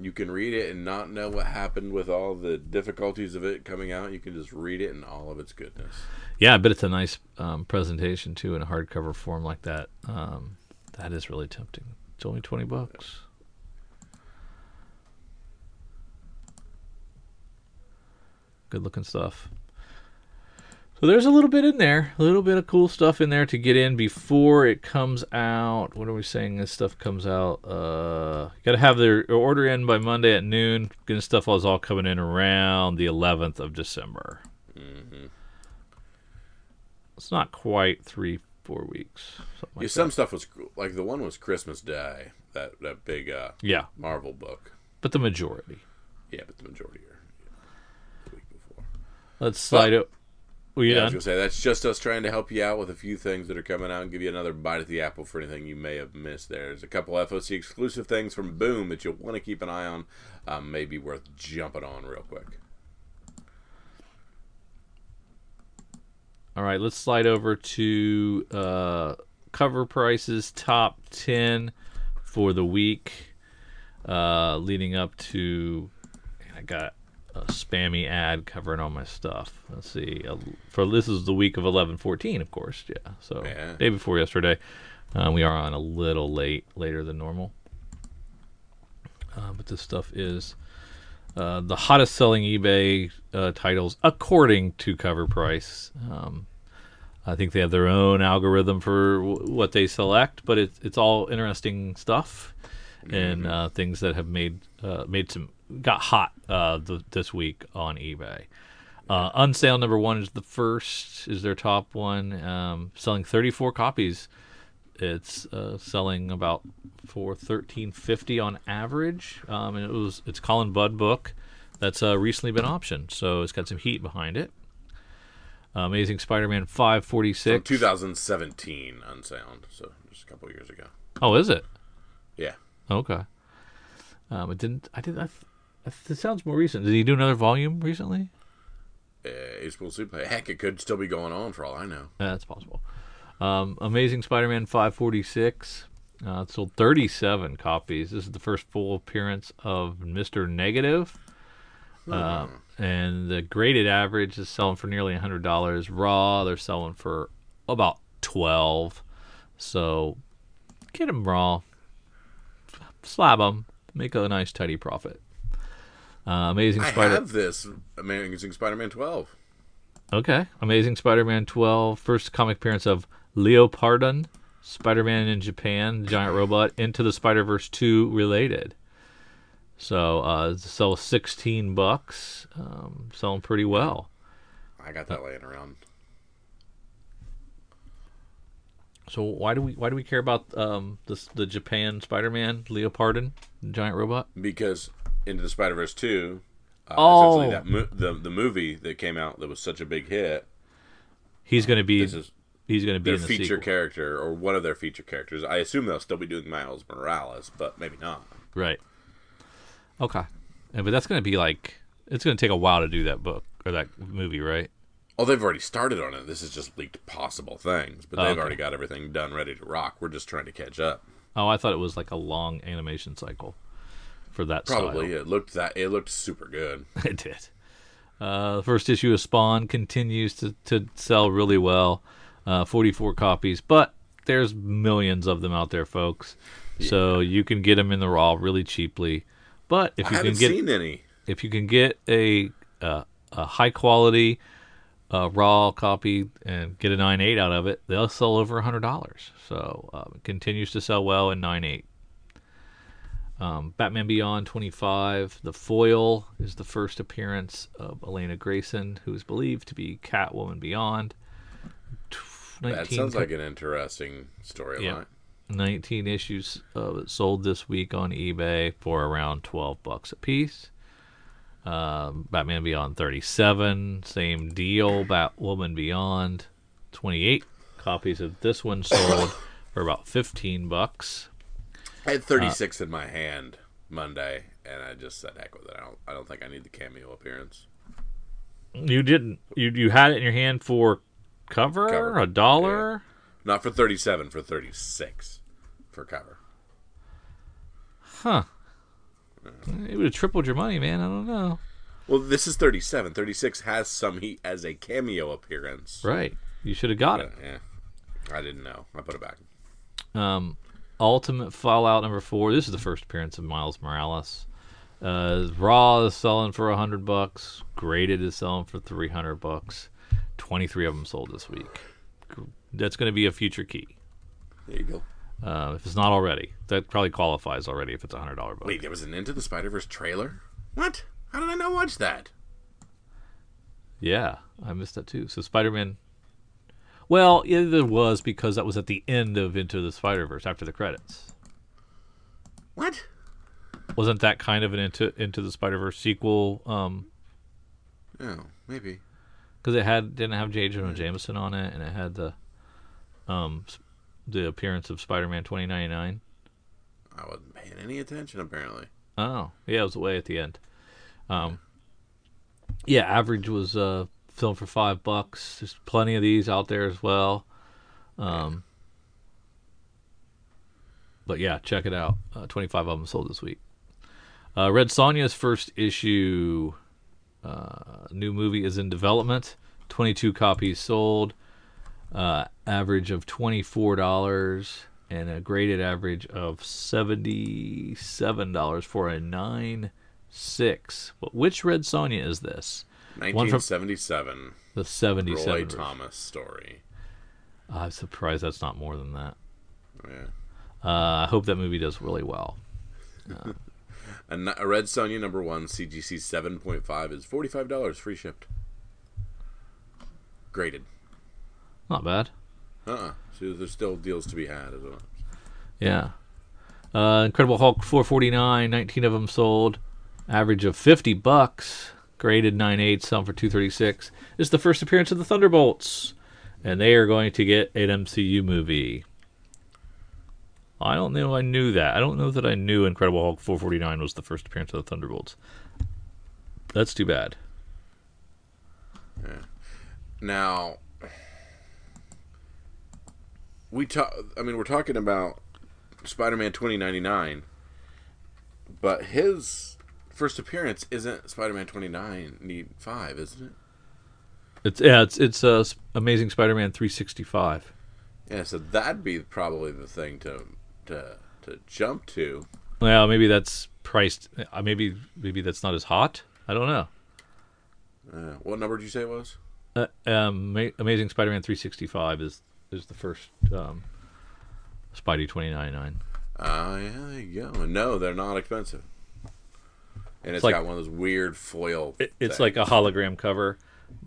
you can read it and not know what happened with all the difficulties of it coming out. You can just read it and all of its goodness. Yeah, I bet it's a nice um, presentation too in a hardcover form like that. Um, that is really tempting. It's only twenty bucks. Good looking stuff. So there's a little bit in there, a little bit of cool stuff in there to get in before it comes out. What are we saying? This stuff comes out. Uh, got to have their order in by Monday at noon. Good stuff is all coming in around the 11th of December. hmm It's not quite three, four weeks. Something Yeah, like some that. stuff was like the one was Christmas Day. That that big uh, Yeah, Marvel book. but the majority. Yeah, but the majority are yeah, the week before. Let's slide it. Yeah, I was gonna say that's just us trying to help you out with a few things that are coming out and give you another bite at the apple for anything you may have missed. There's a couple FOC exclusive things from Boom that you'll want to keep an eye on. Um, may be worth jumping on real quick. All right, let's slide over to uh, cover prices top 10 for the week uh, leading up to. I got a spammy ad covering all my stuff. Let's see. For this is the week of 11 14, of course. Yeah. So, Yeah. day before yesterday. Uh, we are on a little late, later than normal. Uh, but this stuff is uh, the hottest selling eBay uh, titles according to cover price. Um, I think they have their own algorithm for w- what they select, but it's it's all interesting stuff and uh, things that have made uh, made some got hot uh, th- this week on eBay. Uh, Unsale number one is the first is their top one, um, selling 34 copies. It's uh, selling about for 13.50 on average, um, and it was it's Cullen Bunn book that's uh, recently been optioned, so it's got some heat behind it. Uh, Amazing Spider-Man From 546. 2017 unsound, so just a couple years ago. Oh, is it? Yeah. Okay. Um, it didn't. I didn't. I, th- I th- it sounds more recent. Did he do another volume recently? Uh, it's see. Heck, it could still be going on for all I know. Yeah, that's possible. Um, Amazing Spider-Man 546. Uh, it sold 37 copies. This is the first full appearance of Mister Negative. Uh, and the graded average is selling for nearly $100. Raw, they're selling for about 12 So get them raw. Slab them. Make a nice, tidy profit. Uh, Amazing I Spider. have this Amazing Spider-Man 12. Okay. Amazing Spider Man 12. First comic appearance of Leopardon, Spider Man in Japan, giant robot, Into the Spider Verse 2 related. So, uh, sell 16 bucks. Um, selling pretty well. I got that laying around. So why do we why do we care about um this the Japan Spider Man Leopardon giant robot? because Into the Spider Verse two, uh, Oh. essentially that mo- the the movie that came out that was such a big hit. He's going to be This is he's going to be their in the feature sequel. character or one of their feature characters. I assume they'll still be doing Miles Morales, but maybe not. Right. Okay. Yeah, but that's going to be like it's going to take a while to do that book or that movie, right? Oh, they've already started on it. This is just leaked possible things, but Oh, they've okay. already got everything done, ready to rock. We're just trying to catch up. Oh, I thought it was like a long animation cycle for that Probably style. it looked that it looked super good. it did. Uh, the first issue of Spawn continues to, to sell really well, uh, 44 copies, but there's millions of them out there, folks. So you can get them in the raw really cheaply. But if I you can haven't get seen any. if you can get a uh, a high quality uh, raw copy and get a nine eight out of it, they'll sell over a hundred dollars. So um, it continues to sell well in nine eight. Um, Batman Beyond twenty five. The foil is the first appearance of Elena Grayson, who is believed to be Catwoman Beyond. T- That 19 sounds like an interesting storyline. Yeah. 19 issues it sold this week on eBay for around 12 bucks a piece. Um, Batman Beyond 37, same deal. Batwoman Beyond 28 copies of this one sold for about 15 bucks. I had 36 in my hand Monday, and I just said heck with it. I don't. I don't think I need the cameo appearance. You didn't you you had it in your hand for cover, Cover, a dollar? Not for 37, for 36 for cover. Huh. It would have tripled your money, man. I don't know. Well, this is 37. 36 has some heat as a cameo appearance. Right. You should have got But, it. yeah. I didn't know. I put it back. Um, Ultimate Fallout number four. This is the first appearance of Miles Morales. Uh, Raw is selling for a hundred bucks. Graded is selling for three hundred bucks. Twenty three of them sold this week. That's going to be a future key. There you go. Uh, if it's not already, that probably qualifies already if it's a hundred dollar book. Wait, there was an Into the Spider Verse trailer? What? How did I not watch that? Yeah, I missed that too. So Spider Man. Well, yeah, there was because that was at the end of Into the Spider Verse after the credits. What? Wasn't that kind of an Into Into the Spider Verse sequel? Um, Oh, maybe. because it had didn't have J. Jonah Jameson on it, and it had the um the appearance of Spider Man twenty ninety nine. I wasn't paying any attention, apparently. Oh, yeah, it was way at the end. Um, yeah, average was uh filmed for five bucks. There's plenty of these out there as well. Um, but yeah, check it out. Uh, Twenty five of them sold this week. Uh, Red Sonja's first issue, uh, new movie is in development. Twenty two copies sold. Uh, average of twenty four dollars and a graded average of seventy seven dollars for a nine six. But which Red Sonja is this? One from 1977. the seventy Roy seven. Thomas story. I'm surprised that's not more than that. Yeah. Uh, I hope that movie does really well. A Red Sonja number one, CGC 7.5 is $45 free shipped. Graded. Not bad. Uh uh So there's still deals to be had as well. Yeah. Uh, Incredible Hulk 449, 19 of them sold. Average of 50 bucks. Graded 9.8, selling for 236. This is the first appearance of the Thunderbolts. And they are going to get an MCU movie. I don't know I knew that. I don't know that I knew Incredible Hulk 449 was the first appearance of the Thunderbolts. That's too bad. Yeah. Now, we talk. I mean, we're talking about Spider-Man 2099, but his first appearance isn't Spider-Man 2095, isn't it? It's yeah, it's it's uh, Amazing Spider-Man 365. Yeah, so that'd be probably the thing to to to jump to. Well, maybe that's priced. Uh, maybe maybe that's not as hot. I don't know. Uh, what number did you say it was? Uh, um, Ma- Amazing Spider-Man 365 is is the first um, Spidey 2099. Ah, yeah, there you go. No, they're not expensive. And it's like- got one of those weird foil. It, it's like a hologram cover.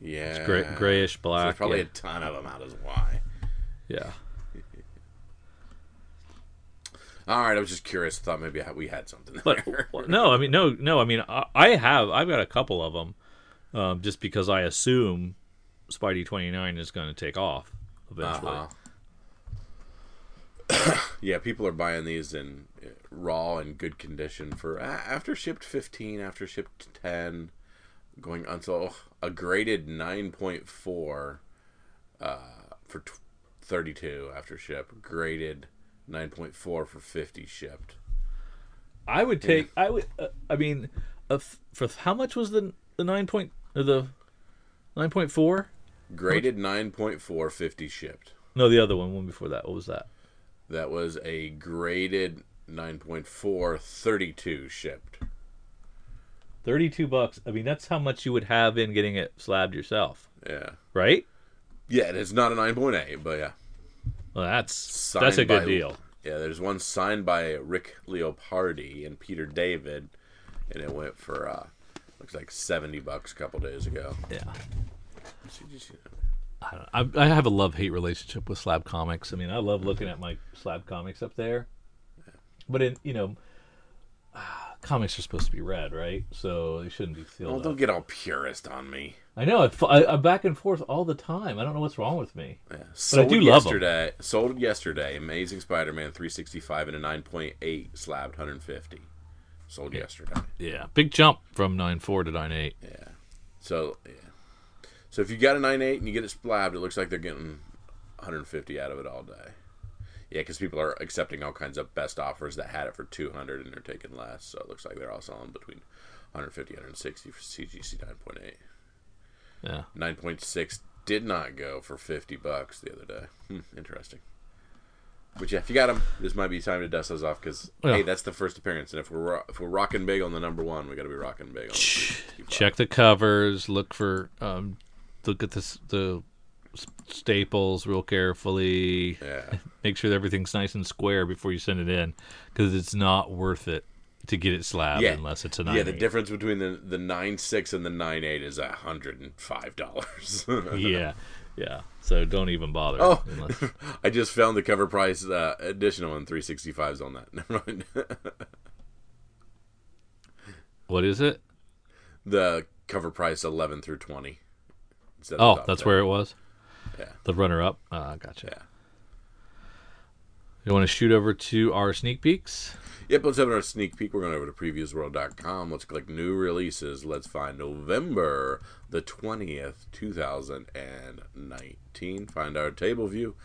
yeah, gray- grayish black, there's probably yeah. a ton of them out as why. Yeah. All right, I was just curious. Thought maybe we had something But there. no, I mean no, no. I mean I, I have I've got a couple of them, um, just because I assume Spidey 29 is going to take off eventually. Uh-huh. yeah, people are buying these in raw and good condition for after shipped 15, after shipped 10, going until a graded 9.4 uh, for t- 32 after ship, graded 9.4 for 50 shipped. I would take. I would. Uh, I mean, uh, for how much was the the nine point or the nine point four? Graded 9.4, 50 shipped. No, the other one, one before that. What was that? That was a graded 9.4, 32 shipped. Thirty-two bucks. I mean, that's how much you would have in getting it slabbed yourself, Yeah. right? Yeah, it's not a 9.8, but yeah. Well, that's Signed that's a good by- deal. Yeah, there's one signed by Rick Leonardi and Peter David, and it went for uh, looks like seventy bucks a couple days ago. Yeah. So you just, you know, I, don't- I I have a love hate relationship with slab comics. I mean, I love looking at my slab comics up there, but in you know, comics are supposed to be read, right? So they shouldn't be well, filled. don't up. get all purist on me. I know I, I, I'm back and forth all the time. I don't know what's wrong with me. Yeah. But I Sold do love 'em. yesterday. Sold yesterday. Amazing Spider-Man 365 and a 9.8 slabbed 150. Sold yesterday. Yeah, big jump from 9.4 to 9.8. Yeah. So yeah. So if you got a 9.8 and you get it slabbed, it looks like they're getting 150 out of it all day. Yeah, because people are accepting all kinds of best offers that had it for 200 and they're taking less. So it looks like they're all selling between 150 160 for CGC 9.8. Yeah. 9.6 did not go for 50 bucks the other day. Hmm, interesting. But yeah, if you got them, this might be time to dust those off because Yeah. hey, that's the first appearance, and if we're ro- if we're rocking big on the number one, we got to be rocking big on the Check the covers. Look for um, look at this the staples real carefully. Yeah, Make sure that everything's nice and square before you send it in, because it's not worth it to get it slabbed yeah. unless it's a nine. yeah. The difference between the the nine six and the nine eight is a hundred and five dollars. yeah, yeah. So don't even bother. Oh, unless- I just found the cover price uh, additional and 365s on that. Never mind. what is it? the cover price 11 through 20. Oh, that's 10. where it was. Yeah. The runner up. Uh, gotcha. Yeah. You want to shoot over to our sneak peeks? Yep, let's have our sneak peek. We're going over to previewsworld.com. Let's click new releases. Let's find November the 20th, 2019. Find our table view.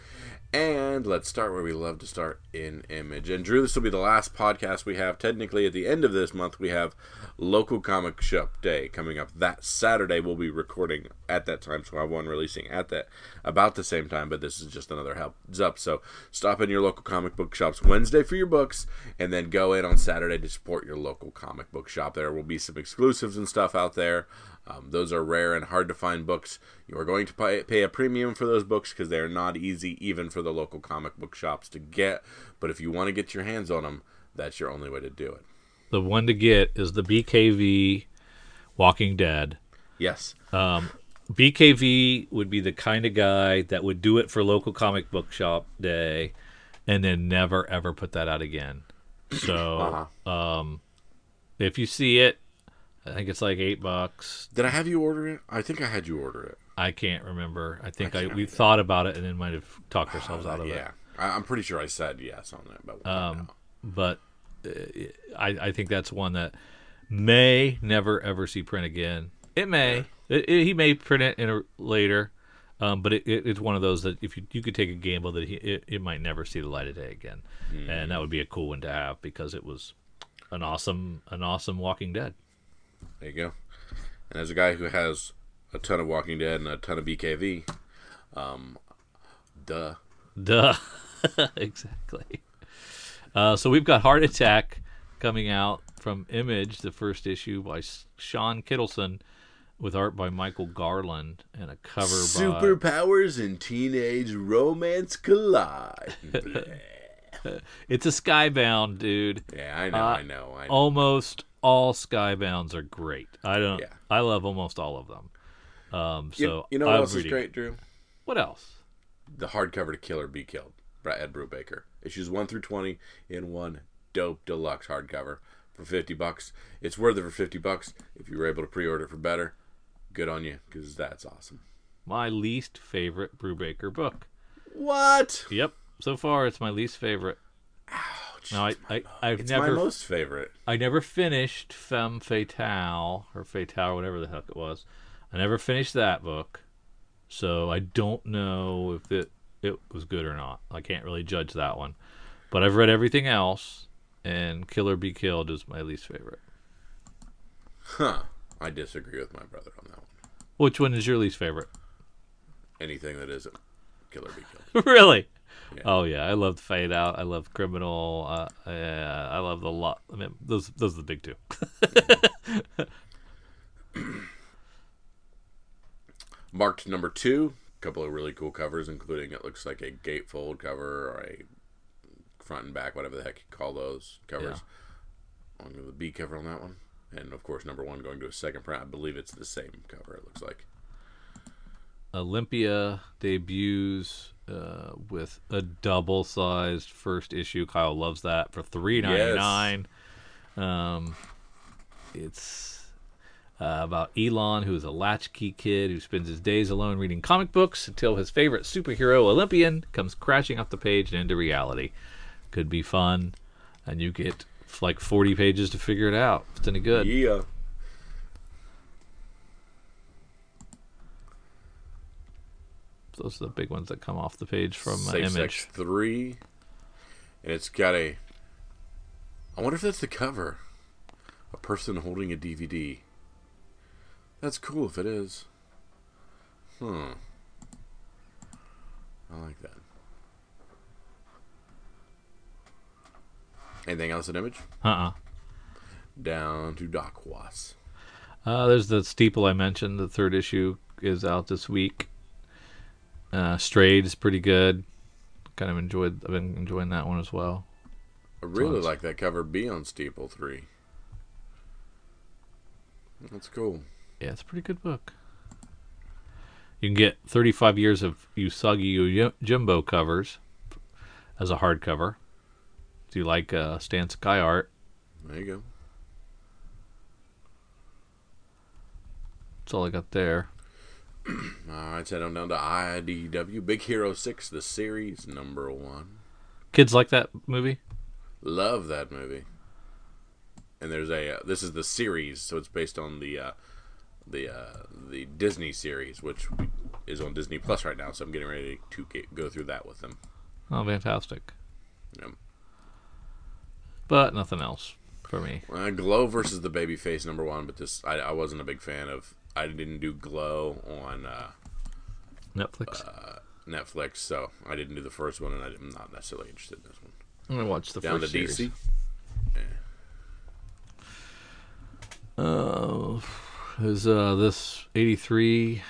And let's start where we love to start in image. And Drew, this will be the last podcast we have. Technically, at the end of this month, we have local comic shop day coming up that Saturday. We'll be recording at that time, so I have one releasing at that about the same time. But this is just another heads up. So stop in your local comic book shops Wednesday for your books, and then go in on Saturday to support your local comic book shop. There will be some exclusives and stuff out there. Um, those are rare and hard to find books. You are going to pay, pay a premium for those books because they are not easy, even for the local comic book shops to get. But if you want to get your hands on them, that's your only way to do it. The one to get is the BKV Walking Dead. Yes. BKV would be the kind of guy that would do it for local comic book shop day and then never ever put that out again. So Uh-huh. if you see it, I think it's like eight bucks. Did I have you order it? I think I had you order it. I can't remember. I think I, can't we thought about it and then might have talked ourselves out of it. yeah. I, I'm pretty sure I said yes on that, but find. But uh, I, I think that's one that may never ever see print again. It may. It, it- he may print it in a, later, um, but it, it, it's one of those that if you you could take a gamble that he it, it might never see the light of day again, and that would be a cool one to have because it was an awesome an awesome Walking Dead. There you go. And as a guy who has a ton of Walking Dead and a ton of BKV, um, duh. Duh. exactly. Uh, so we've got Heart Attack coming out from Image, the first issue by Shawn Kittelsen, with art by Michael Garland and a cover by Superpowers and teenage romance collide. It's a Skybound, dude. yeah, I know, Uh, I know, I know. Almost all Skybounds are great. I don't. Yeah. I love almost all of them. Um, you, so you know what I'm else is great, Drew? What else? The hardcover to Kill or Be Killed, by Ed Brubaker. Issues one through twenty in one dope deluxe hardcover for fifty bucks. It's worth it for fifty bucks. If you were able to pre-order for better, good on you, because that's awesome. My least favorite Brubaker book. What? Yep. So far, it's my least favorite. Ouch. Now I, I I've it's never my most favorite. I never finished Femme Fatale or Fatale, or whatever the heck it was. I never finished that book, so I don't know if it it was good or not. I can't really judge that one. But I've read everything else, and Killer Be Killed is my least favorite. Huh. I disagree with my brother on that. Which one is your least favorite? Anything that isn't Kill or Be Killed. really? Yeah. Oh yeah, I loved Fade Out. I love Criminal. Uh, yeah, I love the lot. I mean, those those are the big two. Marked number two. A couple of really cool covers, including it looks like a gatefold cover or a front and back, whatever the heck you call those covers. On the B cover on that one. And of course, number one going to a second print. I believe it's the same cover, it looks like. Olympia debuts uh, with a double-sized first issue. Kyle loves that for three ninety nine. Um, it's uh, about Elon, who is a latchkey kid who spends his days alone reading comic books until his favorite superhero, Olympian, comes crashing off the page and into reality. Could be fun, and you get like forty pages to figure it out. It's any good. Yeah. Those are the big ones that come off the page from uh, Safe Image. 3. and it's got a. I wonder if that's the cover. A person holding a DVD. That's cool if it is. Hmm. I like that. Anything else in image? Uh-uh. Down to Dark Horse. Uh, there's the Steeple I mentioned. The third issue is out this week. Uh, Strayed is pretty good. Kind of enjoyed. I've been enjoying that one as well. I really Tons. like that cover B on Steeple 3. That's cool. Yeah, it's a pretty good book. You can get 35 years of Usagi Yu- Jimbo covers as a hardcover. Do you like uh, Stan Sakai art? There you go. That's all I got there. All right, head on down to IDW. Big Hero 6, the series, number one. Kids like that movie? Love that movie. And there's a, uh, this is the series, so it's based on the, uh, the, uh, the Disney series, which is on Disney Plus right now, so I'm getting ready to get, go through that with them. Oh, fantastic. Yep. But nothing else for me. Uh, Glow versus the Babyface, number one, but this, I, I wasn't a big fan of, I didn't do Glow on, uh, Netflix. Netflix, so I didn't do the first one, and I'm not necessarily interested in this one. I'm gonna watch the Down to first series. DC. Uh, is uh this 83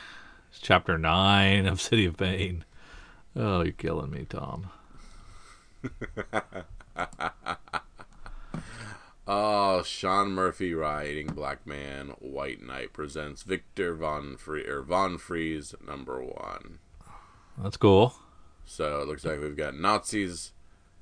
chapter 9 of City of Bane. Oh, you're killing me, Tom. Oh, Sean Murphy writing Batman, White Knight presents Victor Von Free or Von Freeze number one. That's cool. So it looks like we've got Nazis,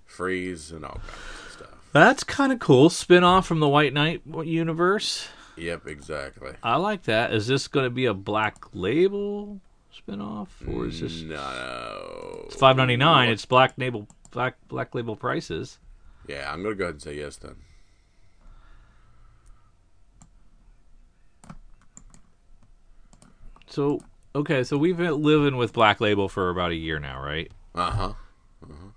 Freeze, and all kinds of stuff. That's kind of cool. Spin off from the White Knight universe. Yep, exactly. I like that. Is this going to be a Black Label spin off or is this No. it's 5.99? It's Black Label Black Black Label prices. Yeah, I'm gonna go ahead and say yes then. So, okay, so we've been living with Black Label for about a year now, right? Uh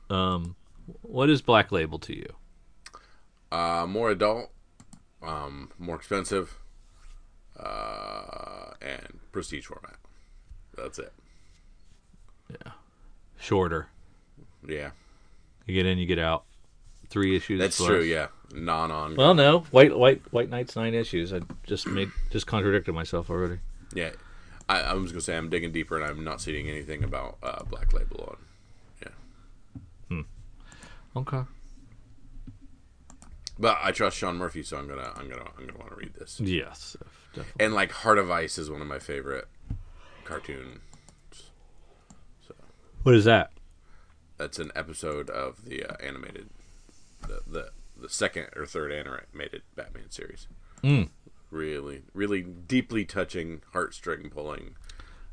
huh. Um what is Black Label to you? Uh, more adult, um, more expensive, uh, and prestige format. That's it. Yeah. Shorter. Yeah, You get in, you get out. Three issues. that's less. true. Yeah, non on. Well, no, White White White Knight's nine issues. I just made just contradicted myself already. Yeah, I, I was gonna say I'm digging deeper, and I'm not seeing anything about uh, Black Label on. Yeah, Hmm. Okay. but I trust Sean Murphy, so I'm gonna I'm gonna I'm gonna want to read this. Yes, definitely. And like Heart of Ice is one of my favorite cartoons. So What is that? that's an episode of the uh, animated, the, the the second or third animated Batman series. Mm. Really, really deeply touching, heartstring pulling.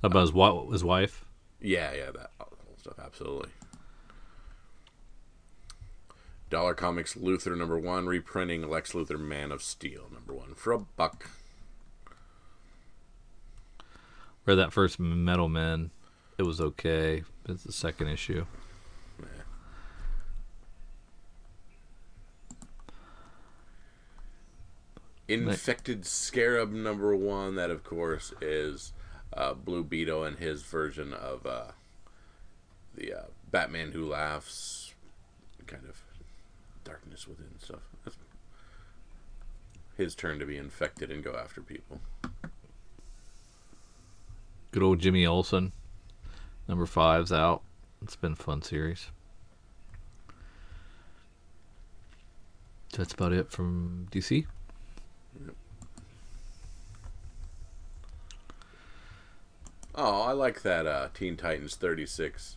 About his, wa- his wife. Yeah, yeah, that whole stuff, absolutely. Dollar Comics Luthor number one, reprinting Lex Luthor Man of Steel number one for a buck. Read that first Metal Men. It was okay. It's the second issue. Infected Scarab number one. That, of course, is uh, Blue Beetle and his version of uh, the uh, Batman Who Laughs, kind of darkness within stuff. That's his turn to be infected and go after people. Good old Jimmy Olsen. Number five's out. It's been a fun series. That's about it from DC. Oh, I like that uh, Teen Titans 36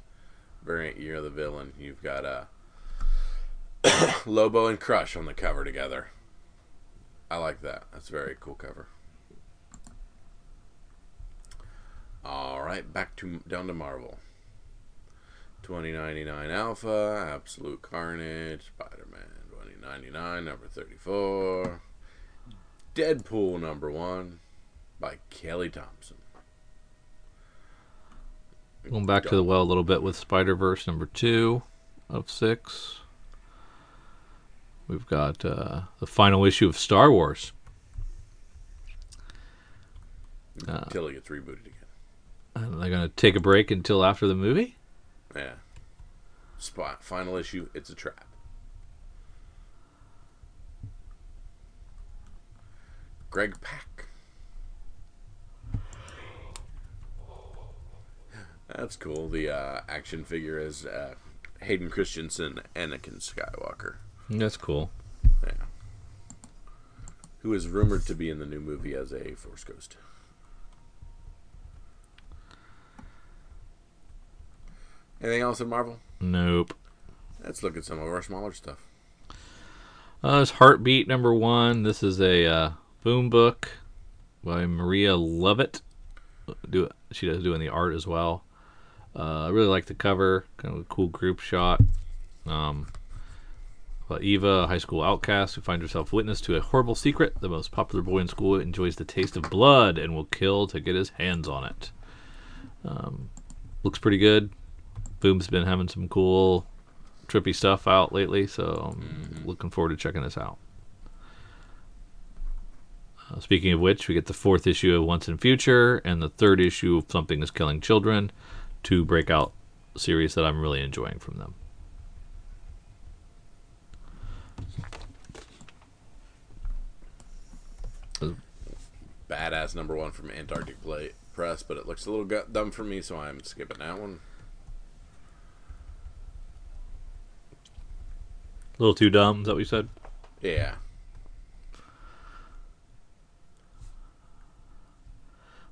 variant Year of the Villain. You've got uh, Lobo and Crush on the cover together. I like that. That's a very cool cover. All right, back to down to Marvel. 2099 Alpha, Absolute Carnage, Spider-Man 2099 number 34, Deadpool number 1 by Kelly Thompson. Going back to the well a little bit with Spider Verse number two of six. we've got uh, the final issue of Star Wars. Until it gets rebooted again. And they're going to take a break until after the movie. Yeah. Spot final issue. It's a trap. Greg Pak. That's cool. The uh, action figure is uh, Hayden Christensen, Anakin Skywalker. That's cool. Yeah. Who is rumored to be in the new movie as a Force Ghost. Anything else in Marvel? Nope. Let's look at some of our smaller stuff. Uh, it's Heartbeat number one. This is a uh, boom book by Maria Llovet. Do she does doing the art as well. Uh, I really like the cover, kind of a cool group shot. Um, but Eva, a high school outcast who finds herself witness to a horrible secret. The most popular boy in school enjoys the taste of blood and will kill to get his hands on it. Um, looks pretty good. Boom's been having some cool, trippy stuff out lately, so I'm looking forward to checking this out. Uh, speaking of which, we get the fourth issue of Once and Future and the third issue of Something is Killing Children, two breakout series that I'm really enjoying from them. Badass number one from Antarctic Play Press, but it looks a little dumb for me, so I'm skipping that one. A little too dumb, is that what you said? Yeah.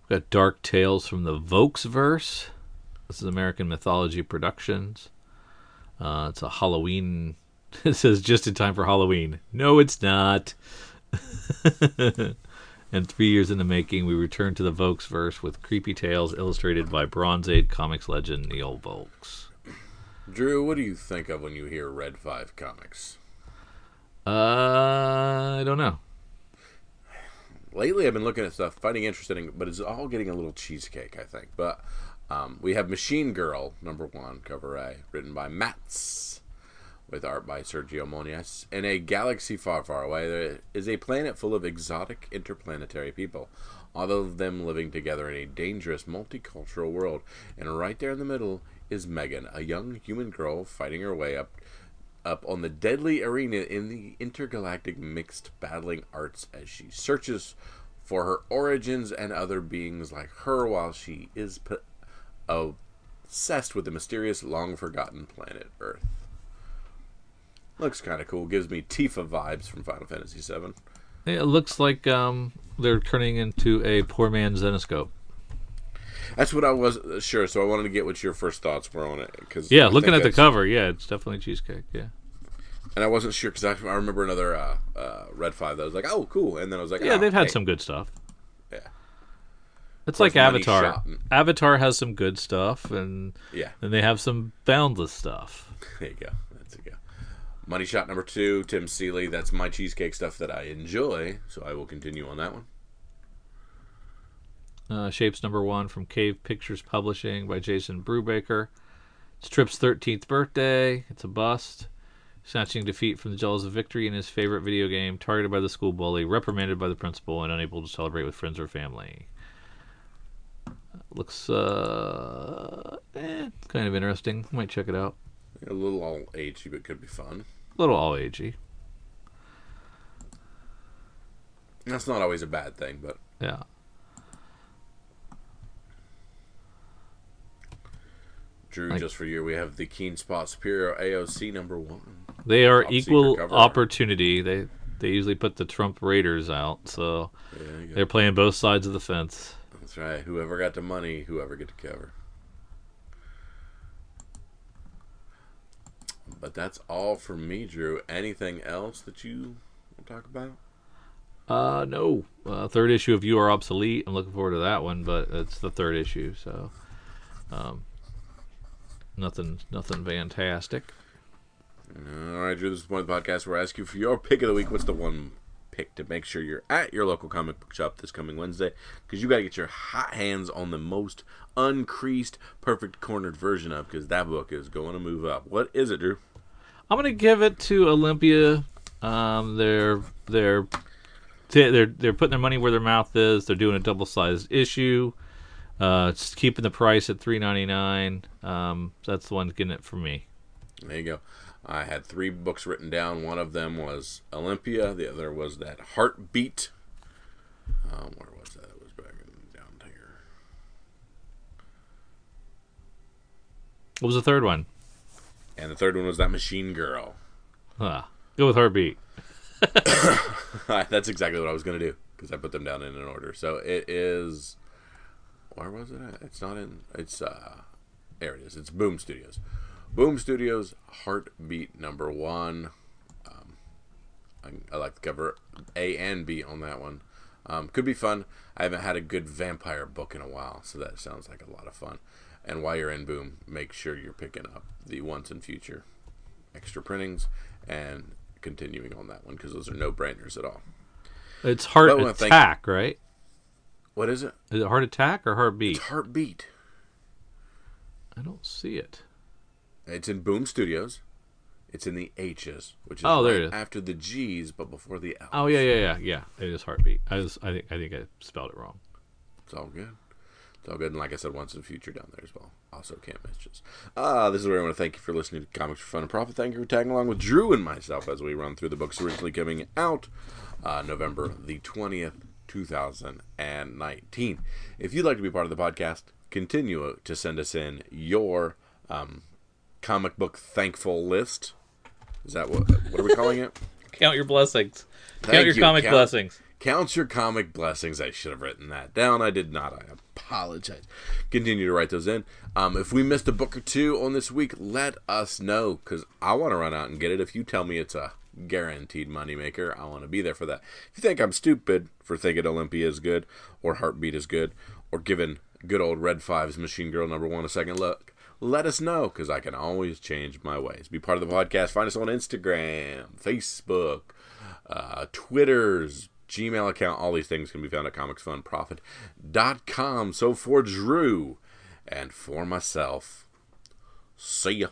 We've got Dark Tales from the Vokesverse. This is American Mythology Productions. Uh, it's a Halloween. It says just in time for Halloween. No, it's not. and three years in the making, we return to the Vokesverse with creepy tales illustrated by Bronze Age comics legend Neil Vokes. Drew, what do you think of when you hear Red 5 comics? Uh, I don't know. Lately, I've been looking at stuff, finding interesting, but it's all getting a little cheesecake, I think. But um, we have Machine Girl, number one, cover A, written by Mats, with art by Sergio Monias. In a galaxy far, far away, there is a planet full of exotic interplanetary people, all of them living together in a dangerous multicultural world. And right there in the middle is Megan, a young human girl fighting her way up up on the deadly arena in the intergalactic mixed battling arts as she searches for her origins and other beings like her while she is p- obsessed with the mysterious long forgotten planet Earth. Looks kind of cool. Gives me Tifa vibes from Final Fantasy VII. It looks like um, they're turning into a poor man's Zenescope. That's what I was uh, sure. So I wanted to get what your first thoughts were on it. Cause Yeah, I looking at the cover, yeah, it's definitely cheesecake. Yeah. And I wasn't sure because I, I remember another uh, uh, Red Five that was like, oh, cool, and then I was like, Yeah, oh, they've had hey. some good stuff. Yeah, It's like Avatar. Avatar has some good stuff, and yeah. and they have some boundless stuff. There you go. That's a go. Money shot number two, Tim Seeley. That's my cheesecake stuff that I enjoy, so I will continue on that one. Uh, Shapes number one from Cave Pictures Publishing by Jason Brubaker. It's Trip's 13th birthday. It's a bust. Snatching defeat from the jaws of victory in his favorite video game, targeted by the school bully, reprimanded by the principal, and unable to celebrate with friends or family. Looks uh, eh, kind of interesting. Might check it out. A little all agey, but could be fun. A little all agey. That's not always a bad thing, but Yeah. Drew, Like- just for you, we have the Keenspot Superior AOC number one. They are Top equal opportunity. They they usually put the Trump Raiders out, so There you go. they're playing both sides of the fence. That's right. Whoever got the money, whoever get the cover. But that's all from me, Drew. Anything else that you want to talk about? Uh, no. Uh, third issue of You Are Obsolete. I'm looking forward to that one, but it's the third issue, so um, nothing, nothing fantastic. All right, Drew. This is the point of the podcast where I ask you for your pick of the week. What's the one pick to make sure you're at your local comic book shop this coming Wednesday? Because you got to get your hot hands on the most uncreased, perfect cornered version of. Because that book is going to move up. What is it, Drew? I'm gonna give it to Olympia Um, they're they're they're they're putting their money where their mouth is. They're doing a double sized issue. Uh, it's keeping the price at three ninety nine. Um, that's the one getting it for me. There you go. I had three books written down. One of them was Olympia. The other was that Heartbeat. Um, where was that? It was back in, down here. What was the third one? And the third one was that Machine Girl. Huh. Go with Heartbeat. That's exactly what I was going to do because I put them down in an order. So it is. Where was it at? It's not in. It's. uh There it is. It's Boom Studios. Boom Studios Heartbeat number one. Um, I, I like the cover A and B on that one. Um, could be fun. I haven't had a good vampire book in a while, so that sounds like a lot of fun. And while you're in Boom, make sure you're picking up the Once and Future extra printings and continuing on that one because those are no brainers at all. It's Heart Attack, right? What is it? Is it Heart Attack or Heartbeat? It's Heartbeat. I don't see it. It's in Boom Studios. It's in the H's, which is Oh, there right it is. after the G's, but before the L. Oh yeah, yeah, yeah, yeah. It is Heartbeat. I was, I think, I think I spelled it wrong. It's all good. It's all good. And like I said, once in the future down there as well. Also, can't miss just. Uh, this is where I want to thank you for listening to Comics for Fun and Profit. Thank you for tagging along with Drew and myself as we run through the books originally coming out uh, November the 20th, 2019. If you'd like to be part of the podcast, continue to send us in your um, comic book thankful list. Is that what? What are we calling it? Count your blessings. Thank Count your you. comic Count- blessings. Count your comic blessings. I should have written that down. I did not. I apologize. Continue to write those in. Um, if we missed a book or two on this week, let us know because I want to run out and get it. If you tell me it's a guaranteed moneymaker, I want to be there for that. If you think I'm stupid for thinking Olympia is good or Heartbeat is good or giving good old Red Fives Machine Girl number one a second look, let us know because I can always change my ways. Be part of the podcast. Find us on Instagram, Facebook, uh, Twitter's, Gmail account. All these things can be found at comicsfunprofit.com. So for Drew and for myself, see ya.